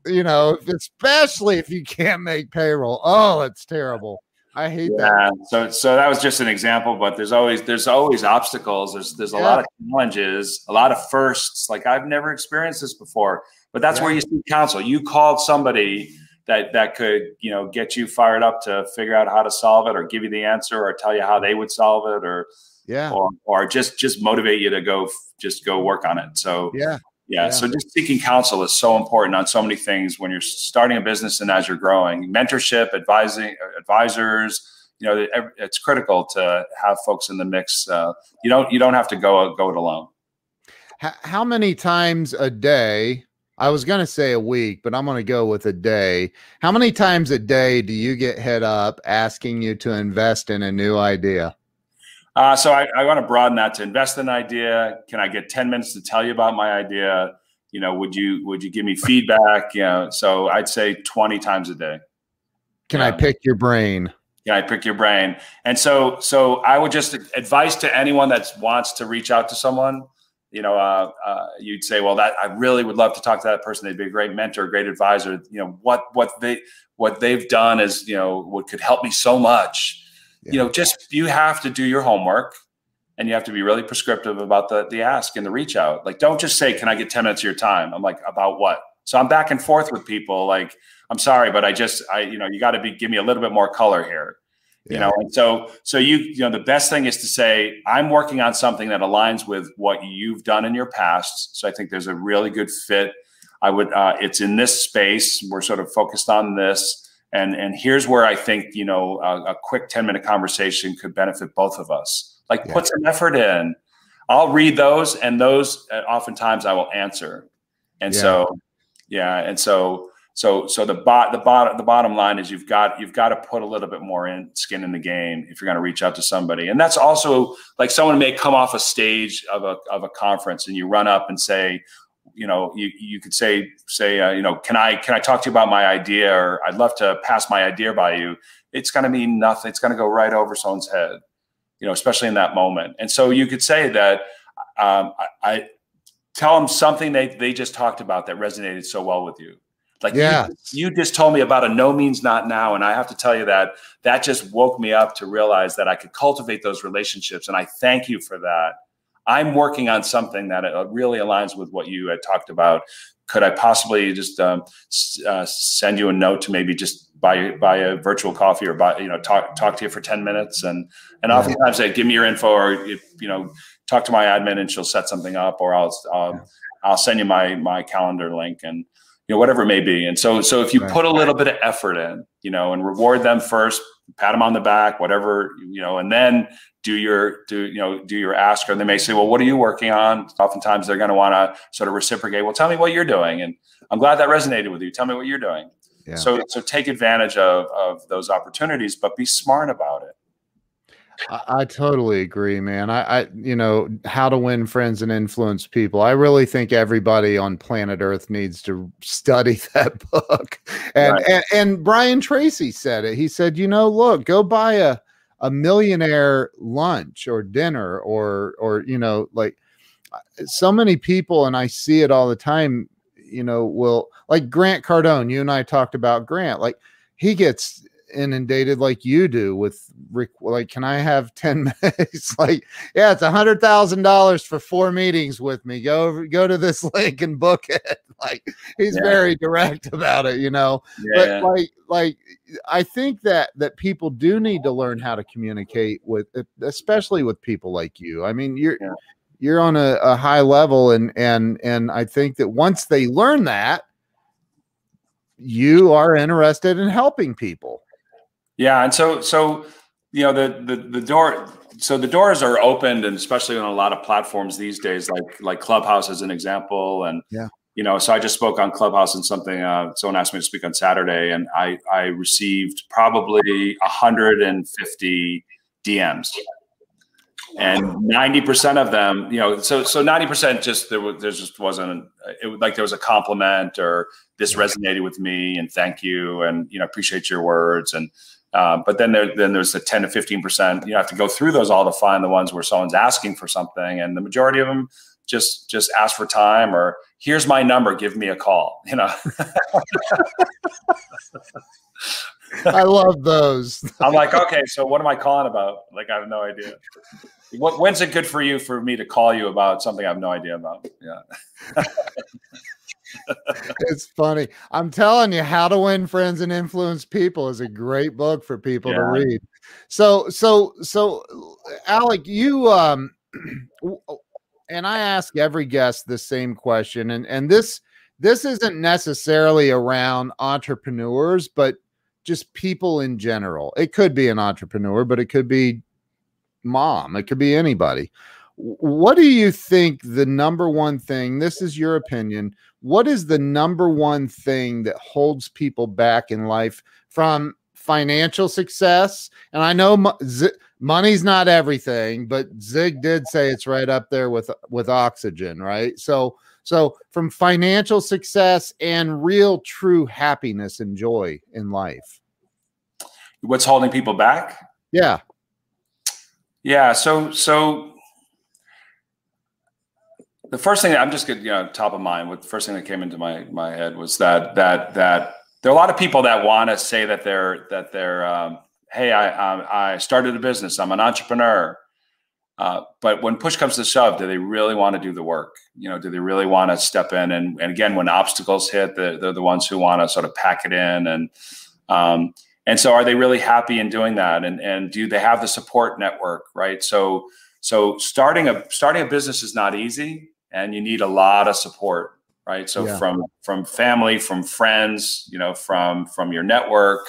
you know, especially if you can't make payroll. Oh, it's terrible. I hate yeah, that. So so that was just an example, but there's always there's always obstacles. There's there's a yeah. lot of challenges, a lot of firsts. Like I've never experienced this before. But that's yeah. where you see counsel. You called somebody that that could, you know, get you fired up to figure out how to solve it or give you the answer or tell you how they would solve it or yeah or, or just just motivate you to go just go work on it. So yeah. Yeah, yeah. So just seeking counsel is so important on so many things when you're starting a business and as you're growing. Mentorship, advising, advisors, you know, it's critical to have folks in the mix. Uh, you don't you don't have to go go it alone. How many times a day? I was going to say a week, but I'm going to go with a day. How many times a day do you get hit up asking you to invest in a new idea? Uh, so I, I want to broaden that to invest in an idea. Can I get 10 minutes to tell you about my idea? You know, would you would you give me feedback? You know, so I'd say 20 times a day. Can I pick your brain? Yeah, I pick your brain. And so so I would just advice to anyone that wants to reach out to someone, you know, uh, uh, you'd say, well, that I really would love to talk to that person. They'd be a great mentor, great advisor. You know, what what they what they've done is, you know, what could help me so much yeah. you know just you have to do your homework and you have to be really prescriptive about the the ask and the reach out like don't just say can i get 10 minutes of your time i'm like about what so i'm back and forth with people like i'm sorry but i just i you know you got to be give me a little bit more color here yeah. you know and so so you you know the best thing is to say i'm working on something that aligns with what you've done in your past so i think there's a really good fit i would uh, it's in this space we're sort of focused on this and and here's where I think you know a, a quick ten minute conversation could benefit both of us. Like yeah. put some effort in. I'll read those, and those uh, oftentimes I will answer. And yeah. so, yeah, and so so so the bot the bottom the bottom line is you've got you've got to put a little bit more in skin in the game if you're going to reach out to somebody. And that's also like someone may come off a stage of a of a conference and you run up and say, you know, you, you could say, say, uh, you know, can I, can I talk to you about my idea or I'd love to pass my idea by you. It's going to mean nothing. It's going to go right over someone's head, you know, especially in that moment. And so you could say that, um, I, I tell them something they, they just talked about that resonated so well with you. Like yeah. you, you just told me about a no means not now. And I have to tell you that that just woke me up to realize that I could cultivate those relationships. And I thank you for that I'm working on something that uh, really aligns with what you had talked about. Could I possibly just um, uh, send you a note to maybe just buy buy a virtual coffee or buy you know talk talk to you for ten minutes and and oftentimes they give me your info or if, you know talk to my admin and she'll set something up or I'll um, I'll send you my my calendar link and you know whatever it may be. And so so if you put a little bit of effort in you know and reward them first pat them on the back whatever you know and then do your do you know do your ask and they may say well what are you working on? Oftentimes they're going to want to sort of reciprocate well tell me what you're doing and i'm glad that resonated with you. Tell me what you're doing. Yeah. so so take advantage of of those opportunities but be smart about it I, I totally agree, man. I, I, you know, how to win friends and influence people. I really think everybody on planet Earth needs to study that book. And right. and, and Brian Tracy said it. He said, you know, look, go buy a a millionaire lunch or dinner or or you know like uh, so many people and I see it all the time you know will like Grant Cardone you and I talked about Grant like he gets inundated like you do with like can i have 10 minutes like yeah it's a hundred thousand dollars for four meetings with me go go to this link and book it like he's yeah. very direct about it you know yeah. but like like i think that that people do need to learn how to communicate with especially with people like you i mean you're yeah. you're on a, a high level and and and i think that once they learn that you are interested in helping people yeah, and so so you know the the the door so the doors are opened and especially on a lot of platforms these days like like clubhouse as an example and yeah you know, so I just spoke on Clubhouse and something. Uh, someone asked me to speak on Saturday, and I I received probably 150 DMs, and 90 percent of them, you know, so so 90 percent just there was there just wasn't it was like there was a compliment or this resonated with me and thank you and you know appreciate your words and uh, but then there then there's the 10 to 15 percent. You have to go through those all to find the ones where someone's asking for something and the majority of them just just ask for time or here's my number give me a call you know? I love those. I'm like okay so what am i calling about? Like i have no idea. What, when's it good for you for me to call you about something i have no idea about? Yeah it's funny i'm telling you how to win friends and influence people is a great book for people yeah. to read so so so alec you um and I ask every guest the same question, and and this this isn't necessarily around entrepreneurs, but just people in general. It could be an entrepreneur, but it could be mom. It could be anybody. What do you think the number one thing? This is your opinion. What is the number one thing that holds people back in life from financial success? And I know money's not everything, but Zig did say it's right up there with with oxygen, right? So so from financial success and real true happiness and joy in life. What's holding people back? Yeah. Yeah, so so the first thing I'm just getting you know top of mind what the first thing that came into my my head was that that that there are a lot of people that want to say that they're that they're um, hey, I, I started a business, I'm an entrepreneur. Uh, but when push comes to shove, do they really want to do the work? You know, do they really want to step in? And, and again, when obstacles hit, they're, they're the ones who want to sort of pack it in. And um, and so, are they really happy in doing that? And and do they have the support network? Right. So so starting a starting a business is not easy, and you need a lot of support. Right. So yeah. from from family, from friends, you know, from from your network,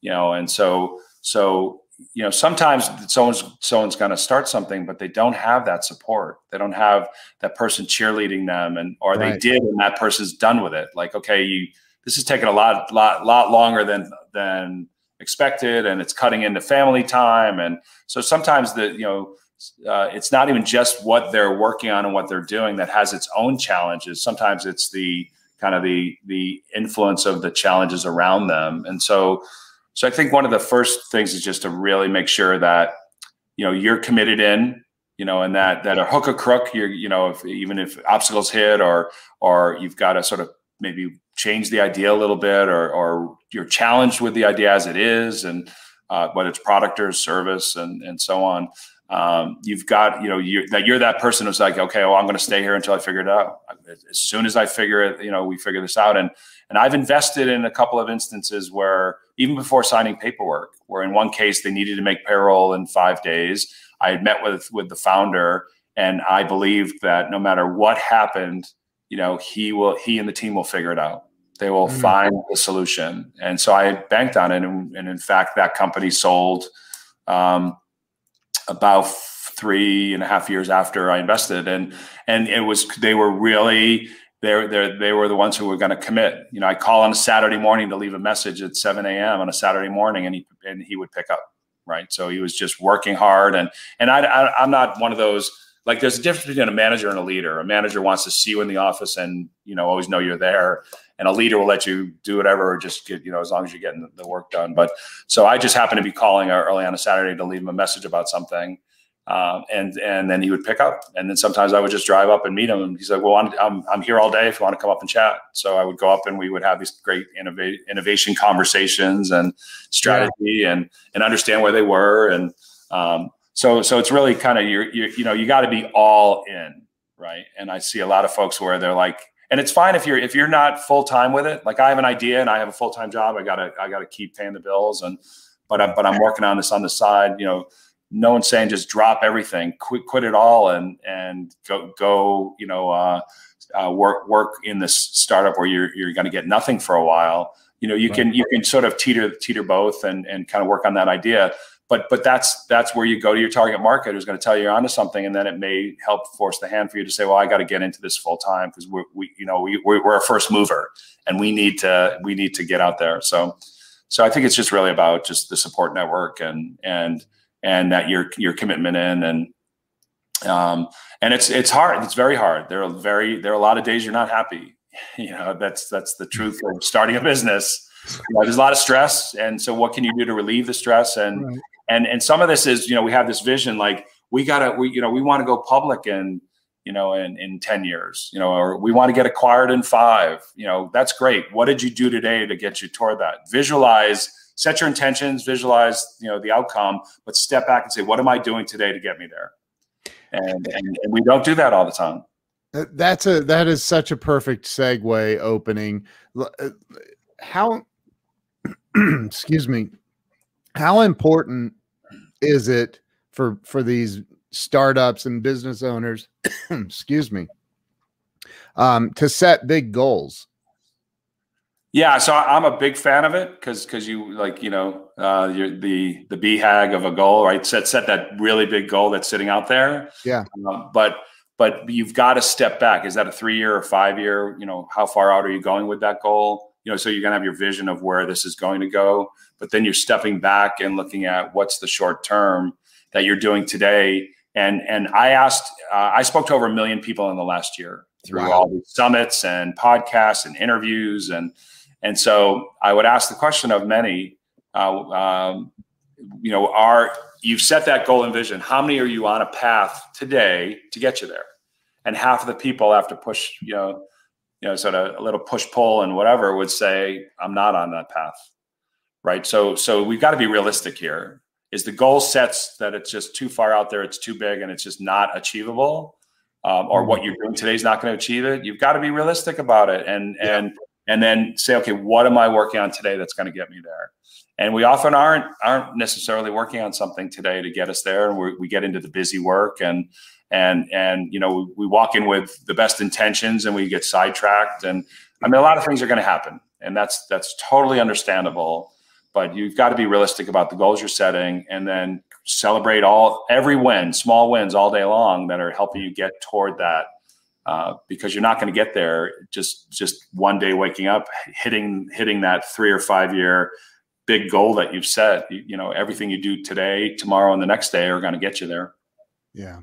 you know, and so so you know sometimes someone's someone's going to start something but they don't have that support they don't have that person cheerleading them and or right. they did and that person's done with it like okay you this is taking a lot lot lot longer than than expected and it's cutting into family time and so sometimes the you know uh, it's not even just what they're working on and what they're doing that has its own challenges sometimes it's the kind of the the influence of the challenges around them and so so I think one of the first things is just to really make sure that you know you're committed in, you know, and that that a hook or crook, you're you know, if, even if obstacles hit or or you've got to sort of maybe change the idea a little bit or or you're challenged with the idea as it is and uh, whether it's product or service and and so on. Um, you've got you know you're, that you're that person who's like okay well i'm going to stay here until i figure it out as soon as i figure it you know we figure this out and and i've invested in a couple of instances where even before signing paperwork, where in one case they needed to make payroll in five days. I had met with with the founder, and I believed that no matter what happened, you know, he will he and the team will figure it out. They will mm-hmm. find the solution, and so I banked on it. And, and in fact, that company sold um, about three and a half years after I invested, and and it was they were really they they they were the ones who were going to commit. You know, I call on a Saturday morning to leave a message at 7 a.m. on a Saturday morning, and he and he would pick up. Right, so he was just working hard, and and I, I I'm not one of those like there's a difference between a manager and a leader. A manager wants to see you in the office and you know always know you're there, and a leader will let you do whatever or just get you know as long as you're getting the work done. But so I just happened to be calling early on a Saturday to leave him a message about something, um, and and then he would pick up, and then sometimes I would just drive up and meet him. And he's like, "Well, I'm I'm, I'm here all day if you want to come up and chat." So I would go up and we would have these great innovation conversations and strategy yeah. and and understand where they were. And um, so so it's really kind of you you know you got to be all in, right? And I see a lot of folks where they're like, and it's fine if you're if you're not full time with it. Like I have an idea and I have a full time job. I gotta I gotta keep paying the bills and but I'm but I'm working on this on the side. You know no one's saying just drop everything, quit quit it all, and and go go you know uh, uh, work work in this startup where you're you're going to get nothing for a while. You know you right. can you can sort of teeter teeter both and and kind of work on that idea. But but that's that's where you go to your target market who's going to tell you you're onto something, and then it may help force the hand for you to say, well, I got to get into this full time because we we you know we we're, we're a first mover and we need to we need to get out there. So so I think it's just really about just the support network and and and that your your commitment in and um and it's it's hard it's very hard there are very there are a lot of days you're not happy you know that's that's the truth of starting a business you know, there's a lot of stress and so what can you do to relieve the stress and right. And and some of this is you know we have this vision like we gotta we you know we want to go public and you know in in 10 years you know or we want to get acquired in five you know that's great. What did you do today to get you toward that? Visualize set your intentions visualize you know the outcome but step back and say what am i doing today to get me there? And, and, and we don't do that all the time. That's a that is such a perfect segue opening. Uh, how excuse me. How important is it for for these startups and business owners excuse me um to set big goals? Yeah so i'm a big fan of it because because you like you know uh you're the the BHAG of a goal right? Set set that really big goal that's sitting out there. Yeah. Um, but but you've got to step back. Is that a three year or five year you know how far out are you going with that goal you know so you're going to have your vision of where this is going to go but then you're stepping back and looking at what's the short term that you're doing today. And and i asked uh, i spoke to over a million people in the last year through wow. all these summits and podcasts and interviews. And and so i would ask the question of many uh, um, you know are you've set that goal and vision. How many are you on a path today to get you there? And half of the people have to push you know you know sort of a little push pull and whatever would say i'm not on that path. Right? So so we've got to be realistic here. Is the goal sets that it's just too far out there it's too big and it's just not achievable um, or what you're doing today is not going to achieve it? You've got to be realistic about it and yeah. and and then say okay what am i working on today that's going to get me there? And we often aren't aren't necessarily working on something today to get us there and we we get into the busy work and and and you know we walk in with the best intentions and we get sidetracked. And i mean a lot of things are going to happen and that's that's totally understandable but you've got to be realistic about the goals you're setting and then celebrate all every win small wins all day long that are helping you get toward that uh, because you're not going to get there just just one day waking up hitting hitting that three or five year big goal that you've set. You, you know everything you do today tomorrow and the next day are going to get you there. Yeah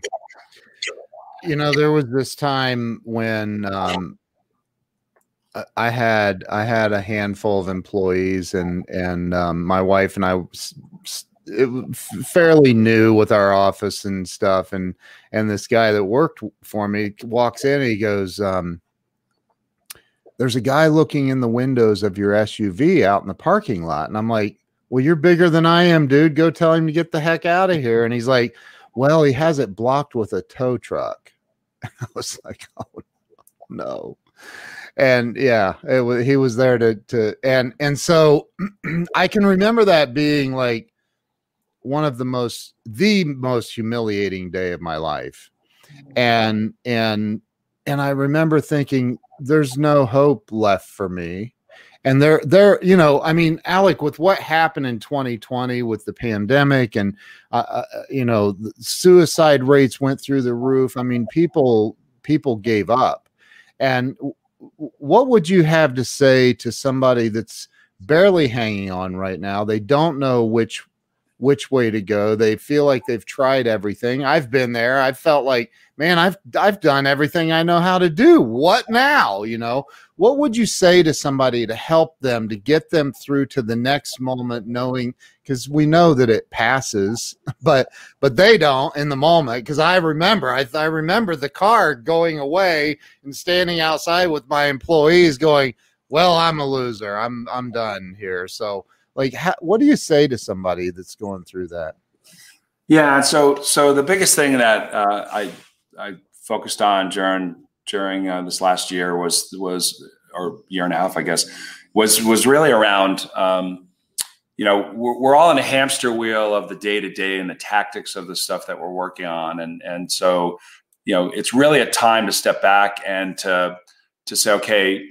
you know there was this time when um, I had I had a handful of employees and and um, my wife and I it fairly new with our office and stuff and and this guy that worked for me walks in and he goes um, there's a guy looking in the windows of your SUV out in the parking lot. And I'm like, well, you're bigger than I am, dude. Go tell him to get the heck out of here. And he's like, well, he has it blocked with a tow truck. I was like, oh no. And yeah, it was, he was there to, to, and, and so I can remember that being like one of the most, the most humiliating day of my life. And, and, and I remember thinking, there's no hope left for me. And they're they're you know, I mean, Alec, with what happened in 2020 with the pandemic, and uh, uh, uh you know, suicide rates went through the roof. I mean, people, people gave up. And what would you have to say to somebody that's barely hanging on right now? They don't know which which way to go. They feel like they've tried everything. I've been there. I've felt like, man, I've I've done everything I know how to do. What now? You know, what would you say to somebody to help them to get them through to the next moment, knowing because we know that it passes, but but they don't in the moment. Because I remember, I, I remember the car going away and standing outside with my employees, going, "Well, I'm a loser. I'm I'm done here." So like what do you say to somebody that's going through that? Yeah so so the biggest thing that uh, i i focused on during during uh, this last year was was or year and a half i guess was was really around um, you know we're, we're all in a hamster wheel of the day to day and the tactics of the stuff that we're working on. And and so you know it's really a time to step back and to to say okay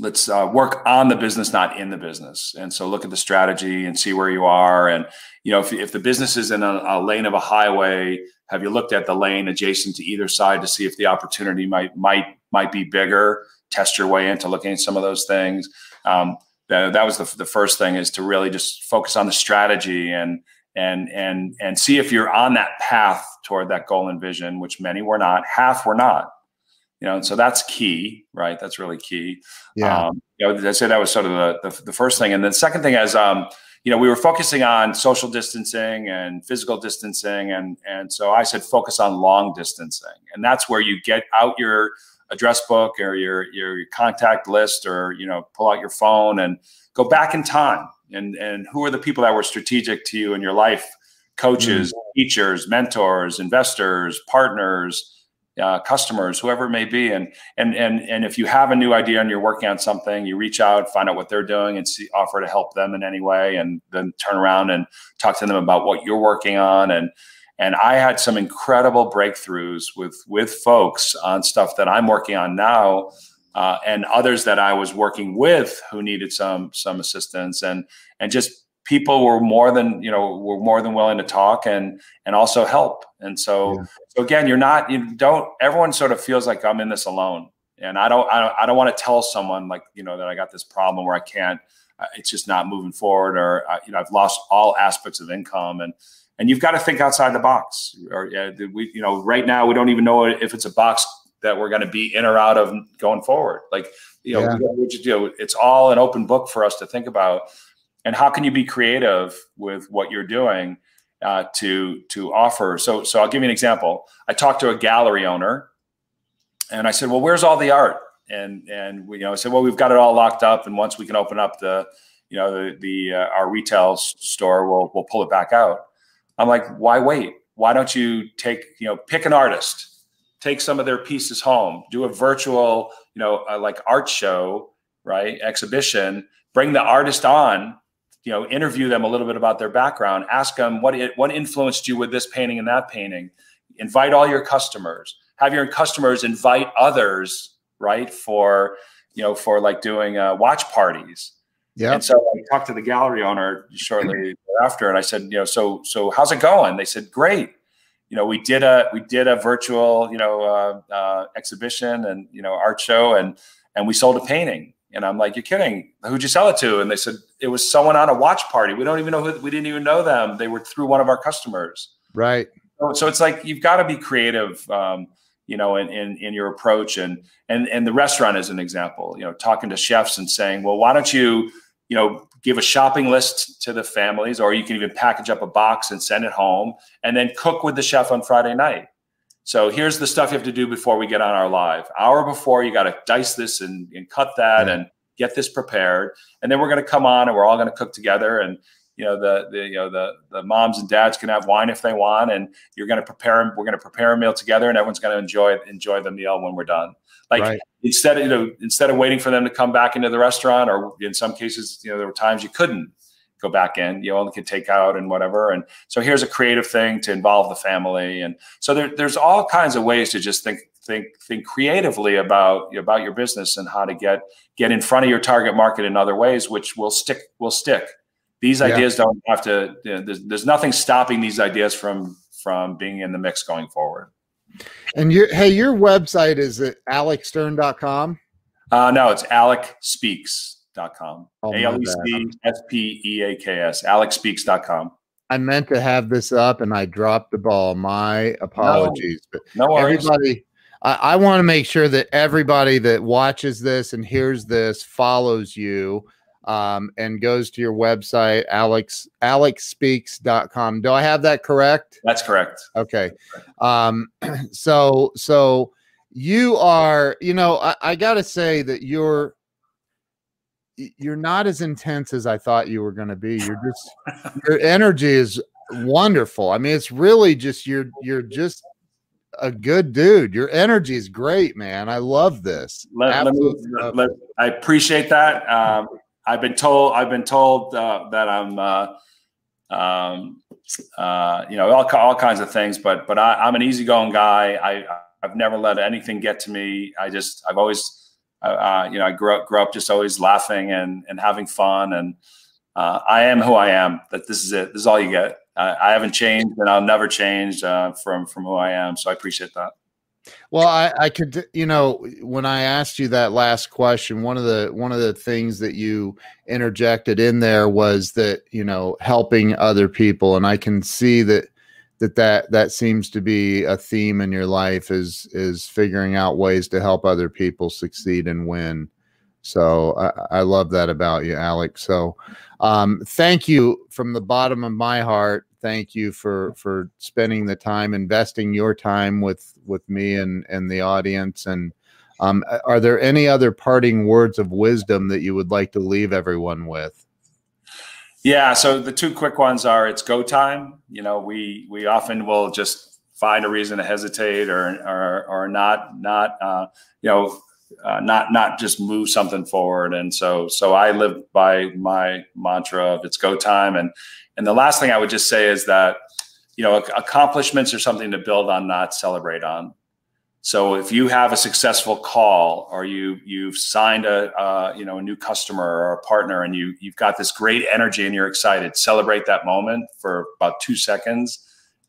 let's uh, work on the business, not in the business. And so look at the strategy and see where you are. And you know, if, if the business is in a, a, lane of a highway, have you looked at the lane adjacent to either side to see if the opportunity might might might be bigger? Test your way into looking at some of those things. Um, that, that was the, the first thing is to really just focus on the strategy and and and and see if you're on that path toward that goal and vision, which many were not. Half were not you know, and so that's key, right? That's really key. Yeah. Um, you know, I say that was sort of the, the, the first thing, and then the second thing is, um, you know, we were focusing on social distancing and physical distancing, and and so I said focus on long distancing, and that's where you get out your address book or your your contact list, or you know, pull out your phone and go back in time, and and who are the people that were strategic to you in your life, coaches, mm-hmm. teachers, mentors, investors, partners uh, customers, whoever it may be. And and and and if you have a new idea and you're working on something, you reach out, find out what they're doing, and see, offer to help them in any way, and then turn around and talk to them about what you're working on. And and I had some incredible breakthroughs with with folks on stuff that I'm working on now. Uh, and others that I was working with who needed some some assistance and and just people were more than you know were more than willing to talk and and also help and so yeah. So again you're not you don't everyone sort of feels like i'm in this alone. And i don't i don't, I don't want to tell someone like you know that i got this problem where i can't uh, it's just not moving forward or uh, you know i've lost all aspects of income. And and you've got to think outside the box. Or yeah, we you know right now we don't even know if it's a box that we're going to be in or out of going forward. Like you know, yeah. we, you know it's all an open book for us to think about. And how can you be creative with what you're doing uh, to to offer. So so i'll give you an example. I talked to a gallery owner and i said well where's all the art? And and we, you know i said well we've got it all locked up and once we can open up the you know the, the uh, our retail store we'll we'll pull it back out. I'm like why wait? Why don't you take you know pick an artist take some of their pieces home do a virtual you know uh, like art show right exhibition bring the artist on you know interview them a little bit about their background ask them what it, what influenced you with this painting and that painting? Invite all your customers. Have your customers invite others right for you know for like doing uh, watch parties. Yeah. And so i talked to the gallery owner shortly after and i said you know so so how's it going? They said great. You know we did a we did a virtual you know uh, uh, exhibition and you know art show and and we sold a painting and I'm like, you're kidding. Who'd you sell it to? And they said, it was someone on a watch party. We don't even know who, we didn't even know them. They were through one of our customers. Right. So, so it's like, you've got to be creative, um, you know, in, in, in, your approach and, and, and the restaurant is an example, you know, talking to chefs and saying, well, why don't you, you know, give a shopping list to the families, or you can even package up a box and send it home and then cook with the chef on Friday night so here's the stuff you have to do before we get on our live. Hour before, you got to dice this and, and cut that yeah. and get this prepared, and then we're going to come on and we're all going to cook together. And you know the, the you know the the moms and dads can have wine if they want, and you're going to prepare. We're going to prepare a meal together, and everyone's going to enjoy enjoy the meal when we're done. Like right. instead of you know instead of waiting for them to come back into the restaurant, or in some cases, you know there were times you couldn't go back in. You only can take out and whatever. And so here's a creative thing to involve the family. And so there, there's all kinds of ways to just think think think creatively about about your business and how to get get in front of your target market in other ways, which will stick will stick. These yeah. ideas don't have to. You know, there's, there's nothing stopping these ideas from from being in the mix going forward. And your hey, your website is at alecstern.com? Uh, no, it's Alec Speaks alecspeaks.com. Oh, A L E C S P E A K S, alecspeaks.com. I meant to have this up and I dropped the ball. My apologies. No, but no everybody, I, I want to make sure that everybody that watches this and hears this follows you um, and goes to your website, Alex alecspeaks.com. Do I have that correct? That's correct. Okay. Um, so so you are, you know, I, I gotta say that you're you're not as intense as I thought you were going to be. You're just your energy is wonderful. I mean, it's really just you're you're just a good dude. Your energy is great, man. I love this. Let, let me, let, I appreciate that. Um, I've been told I've been told uh, that I'm uh, um, uh, you know all, all kinds of things, but but I, I'm an easygoing guy. I I've never let anything get to me. I just I've always uh, you know, I grew up grew up just always laughing and and having fun, and uh, I am who I am. That this is it. This is all you get. I haven't changed, and I'll never change uh, from from who I am. So I appreciate that. Well, I, I could, you know, when I asked you that last question, one of the one of the things that you interjected in there was that you know helping other people, and I can see that that that that seems to be a theme in your life is is figuring out ways to help other people succeed and win. So I, I love that about you, Alex. So um, thank you from the bottom of my heart thank you for for spending the time, investing your time with with me and and the audience. And um, are there any other parting words of wisdom that you would like to leave everyone with? Yeah. So the two quick ones are: it's go time. You know, we we often will just find a reason to hesitate or or or not not uh, you know uh, not not just move something forward. And so so I live by my mantra of it's go time. And and the last thing I would just say is that you know accomplishments are something to build on, not celebrate on. So if you have a successful call or you you've signed a uh, you know a new customer or a partner and you you've got this great energy and you're excited, celebrate that moment for about two seconds,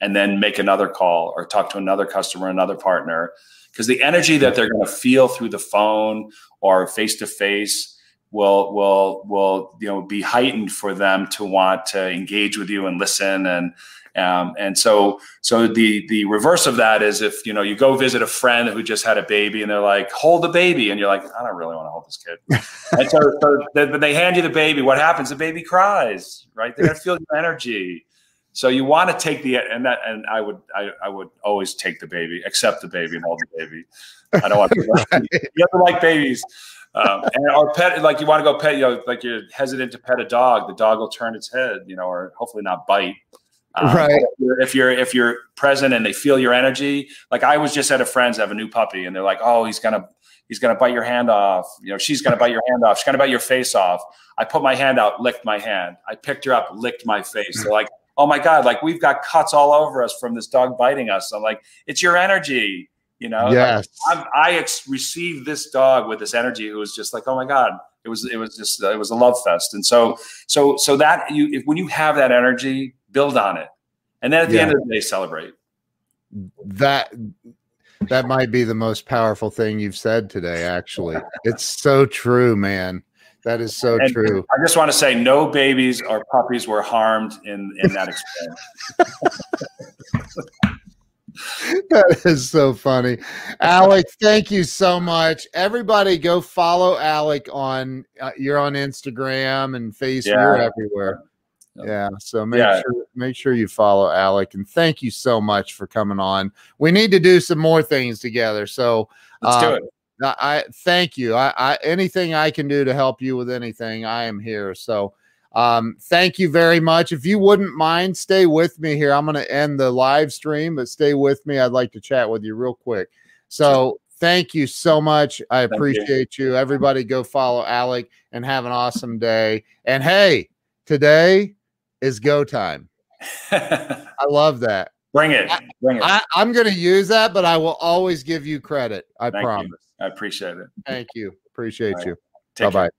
and then make another call or talk to another customer, another partner. Because the energy that they're going to feel through the phone or face to face will will will you know be heightened for them to want to engage with you and listen and um, and so so the the reverse of that is if you know you go visit a friend who just had a baby and they're like hold the baby and you're like I don't really want to hold this kid and so, so they, they hand you the baby what happens the baby cries right they're gonna feel your energy so you want to take the and that and I would I, I would always take the baby, accept the baby and hold the baby. I don't want to right. you ever like babies. Um, and our pet, like you want to go pet, you know, like you're hesitant to pet a dog, the dog will turn its head, you know, or hopefully not bite. Um, right. If you're, if you're, if you're present and they feel your energy, like I was just at a friend's have a new puppy, and they're like, "Oh, he's gonna he's gonna bite your hand off," you know, she's gonna bite your hand off, she's gonna bite your face off. I put my hand out, licked my hand. I picked her up, licked my face. They're like, oh my god like we've got cuts all over us from this dog biting us. I'm like it's your energy you know? Yes. Like, i ex- received this dog with this energy. Who was just like oh my god. It was it was just it was a love fest. And so so so that you if, when you have that energy build on it and then at the yeah. end of the day celebrate that that might be the most powerful thing you've said today actually it's so true man that is so and true. I just want to say no babies or puppies were harmed in, in that experience. that is so funny. Alec, thank you so much. Everybody go follow Alec on uh, you're on Instagram and Facebook, yeah. everywhere. Yeah, so make yeah. sure make sure you follow Alec and thank you so much for coming on. We need to do some more things together. So let's uh, do it. I thank you. I, I, anything I can do to help you with anything, I am here. So um, thank you very much. If you wouldn't mind, stay with me here. I'm going to end the live stream, but stay with me. I'd like to chat with you real quick. So thank you so much. I appreciate you. you. Everybody go follow Alec and have an awesome day. And hey, today is go time. I love that. Bring it. Bring it. I, am going to use that, but I will always give you credit. I Thank promise. You. I appreciate it. Thank you. Appreciate right. you. Bye bye.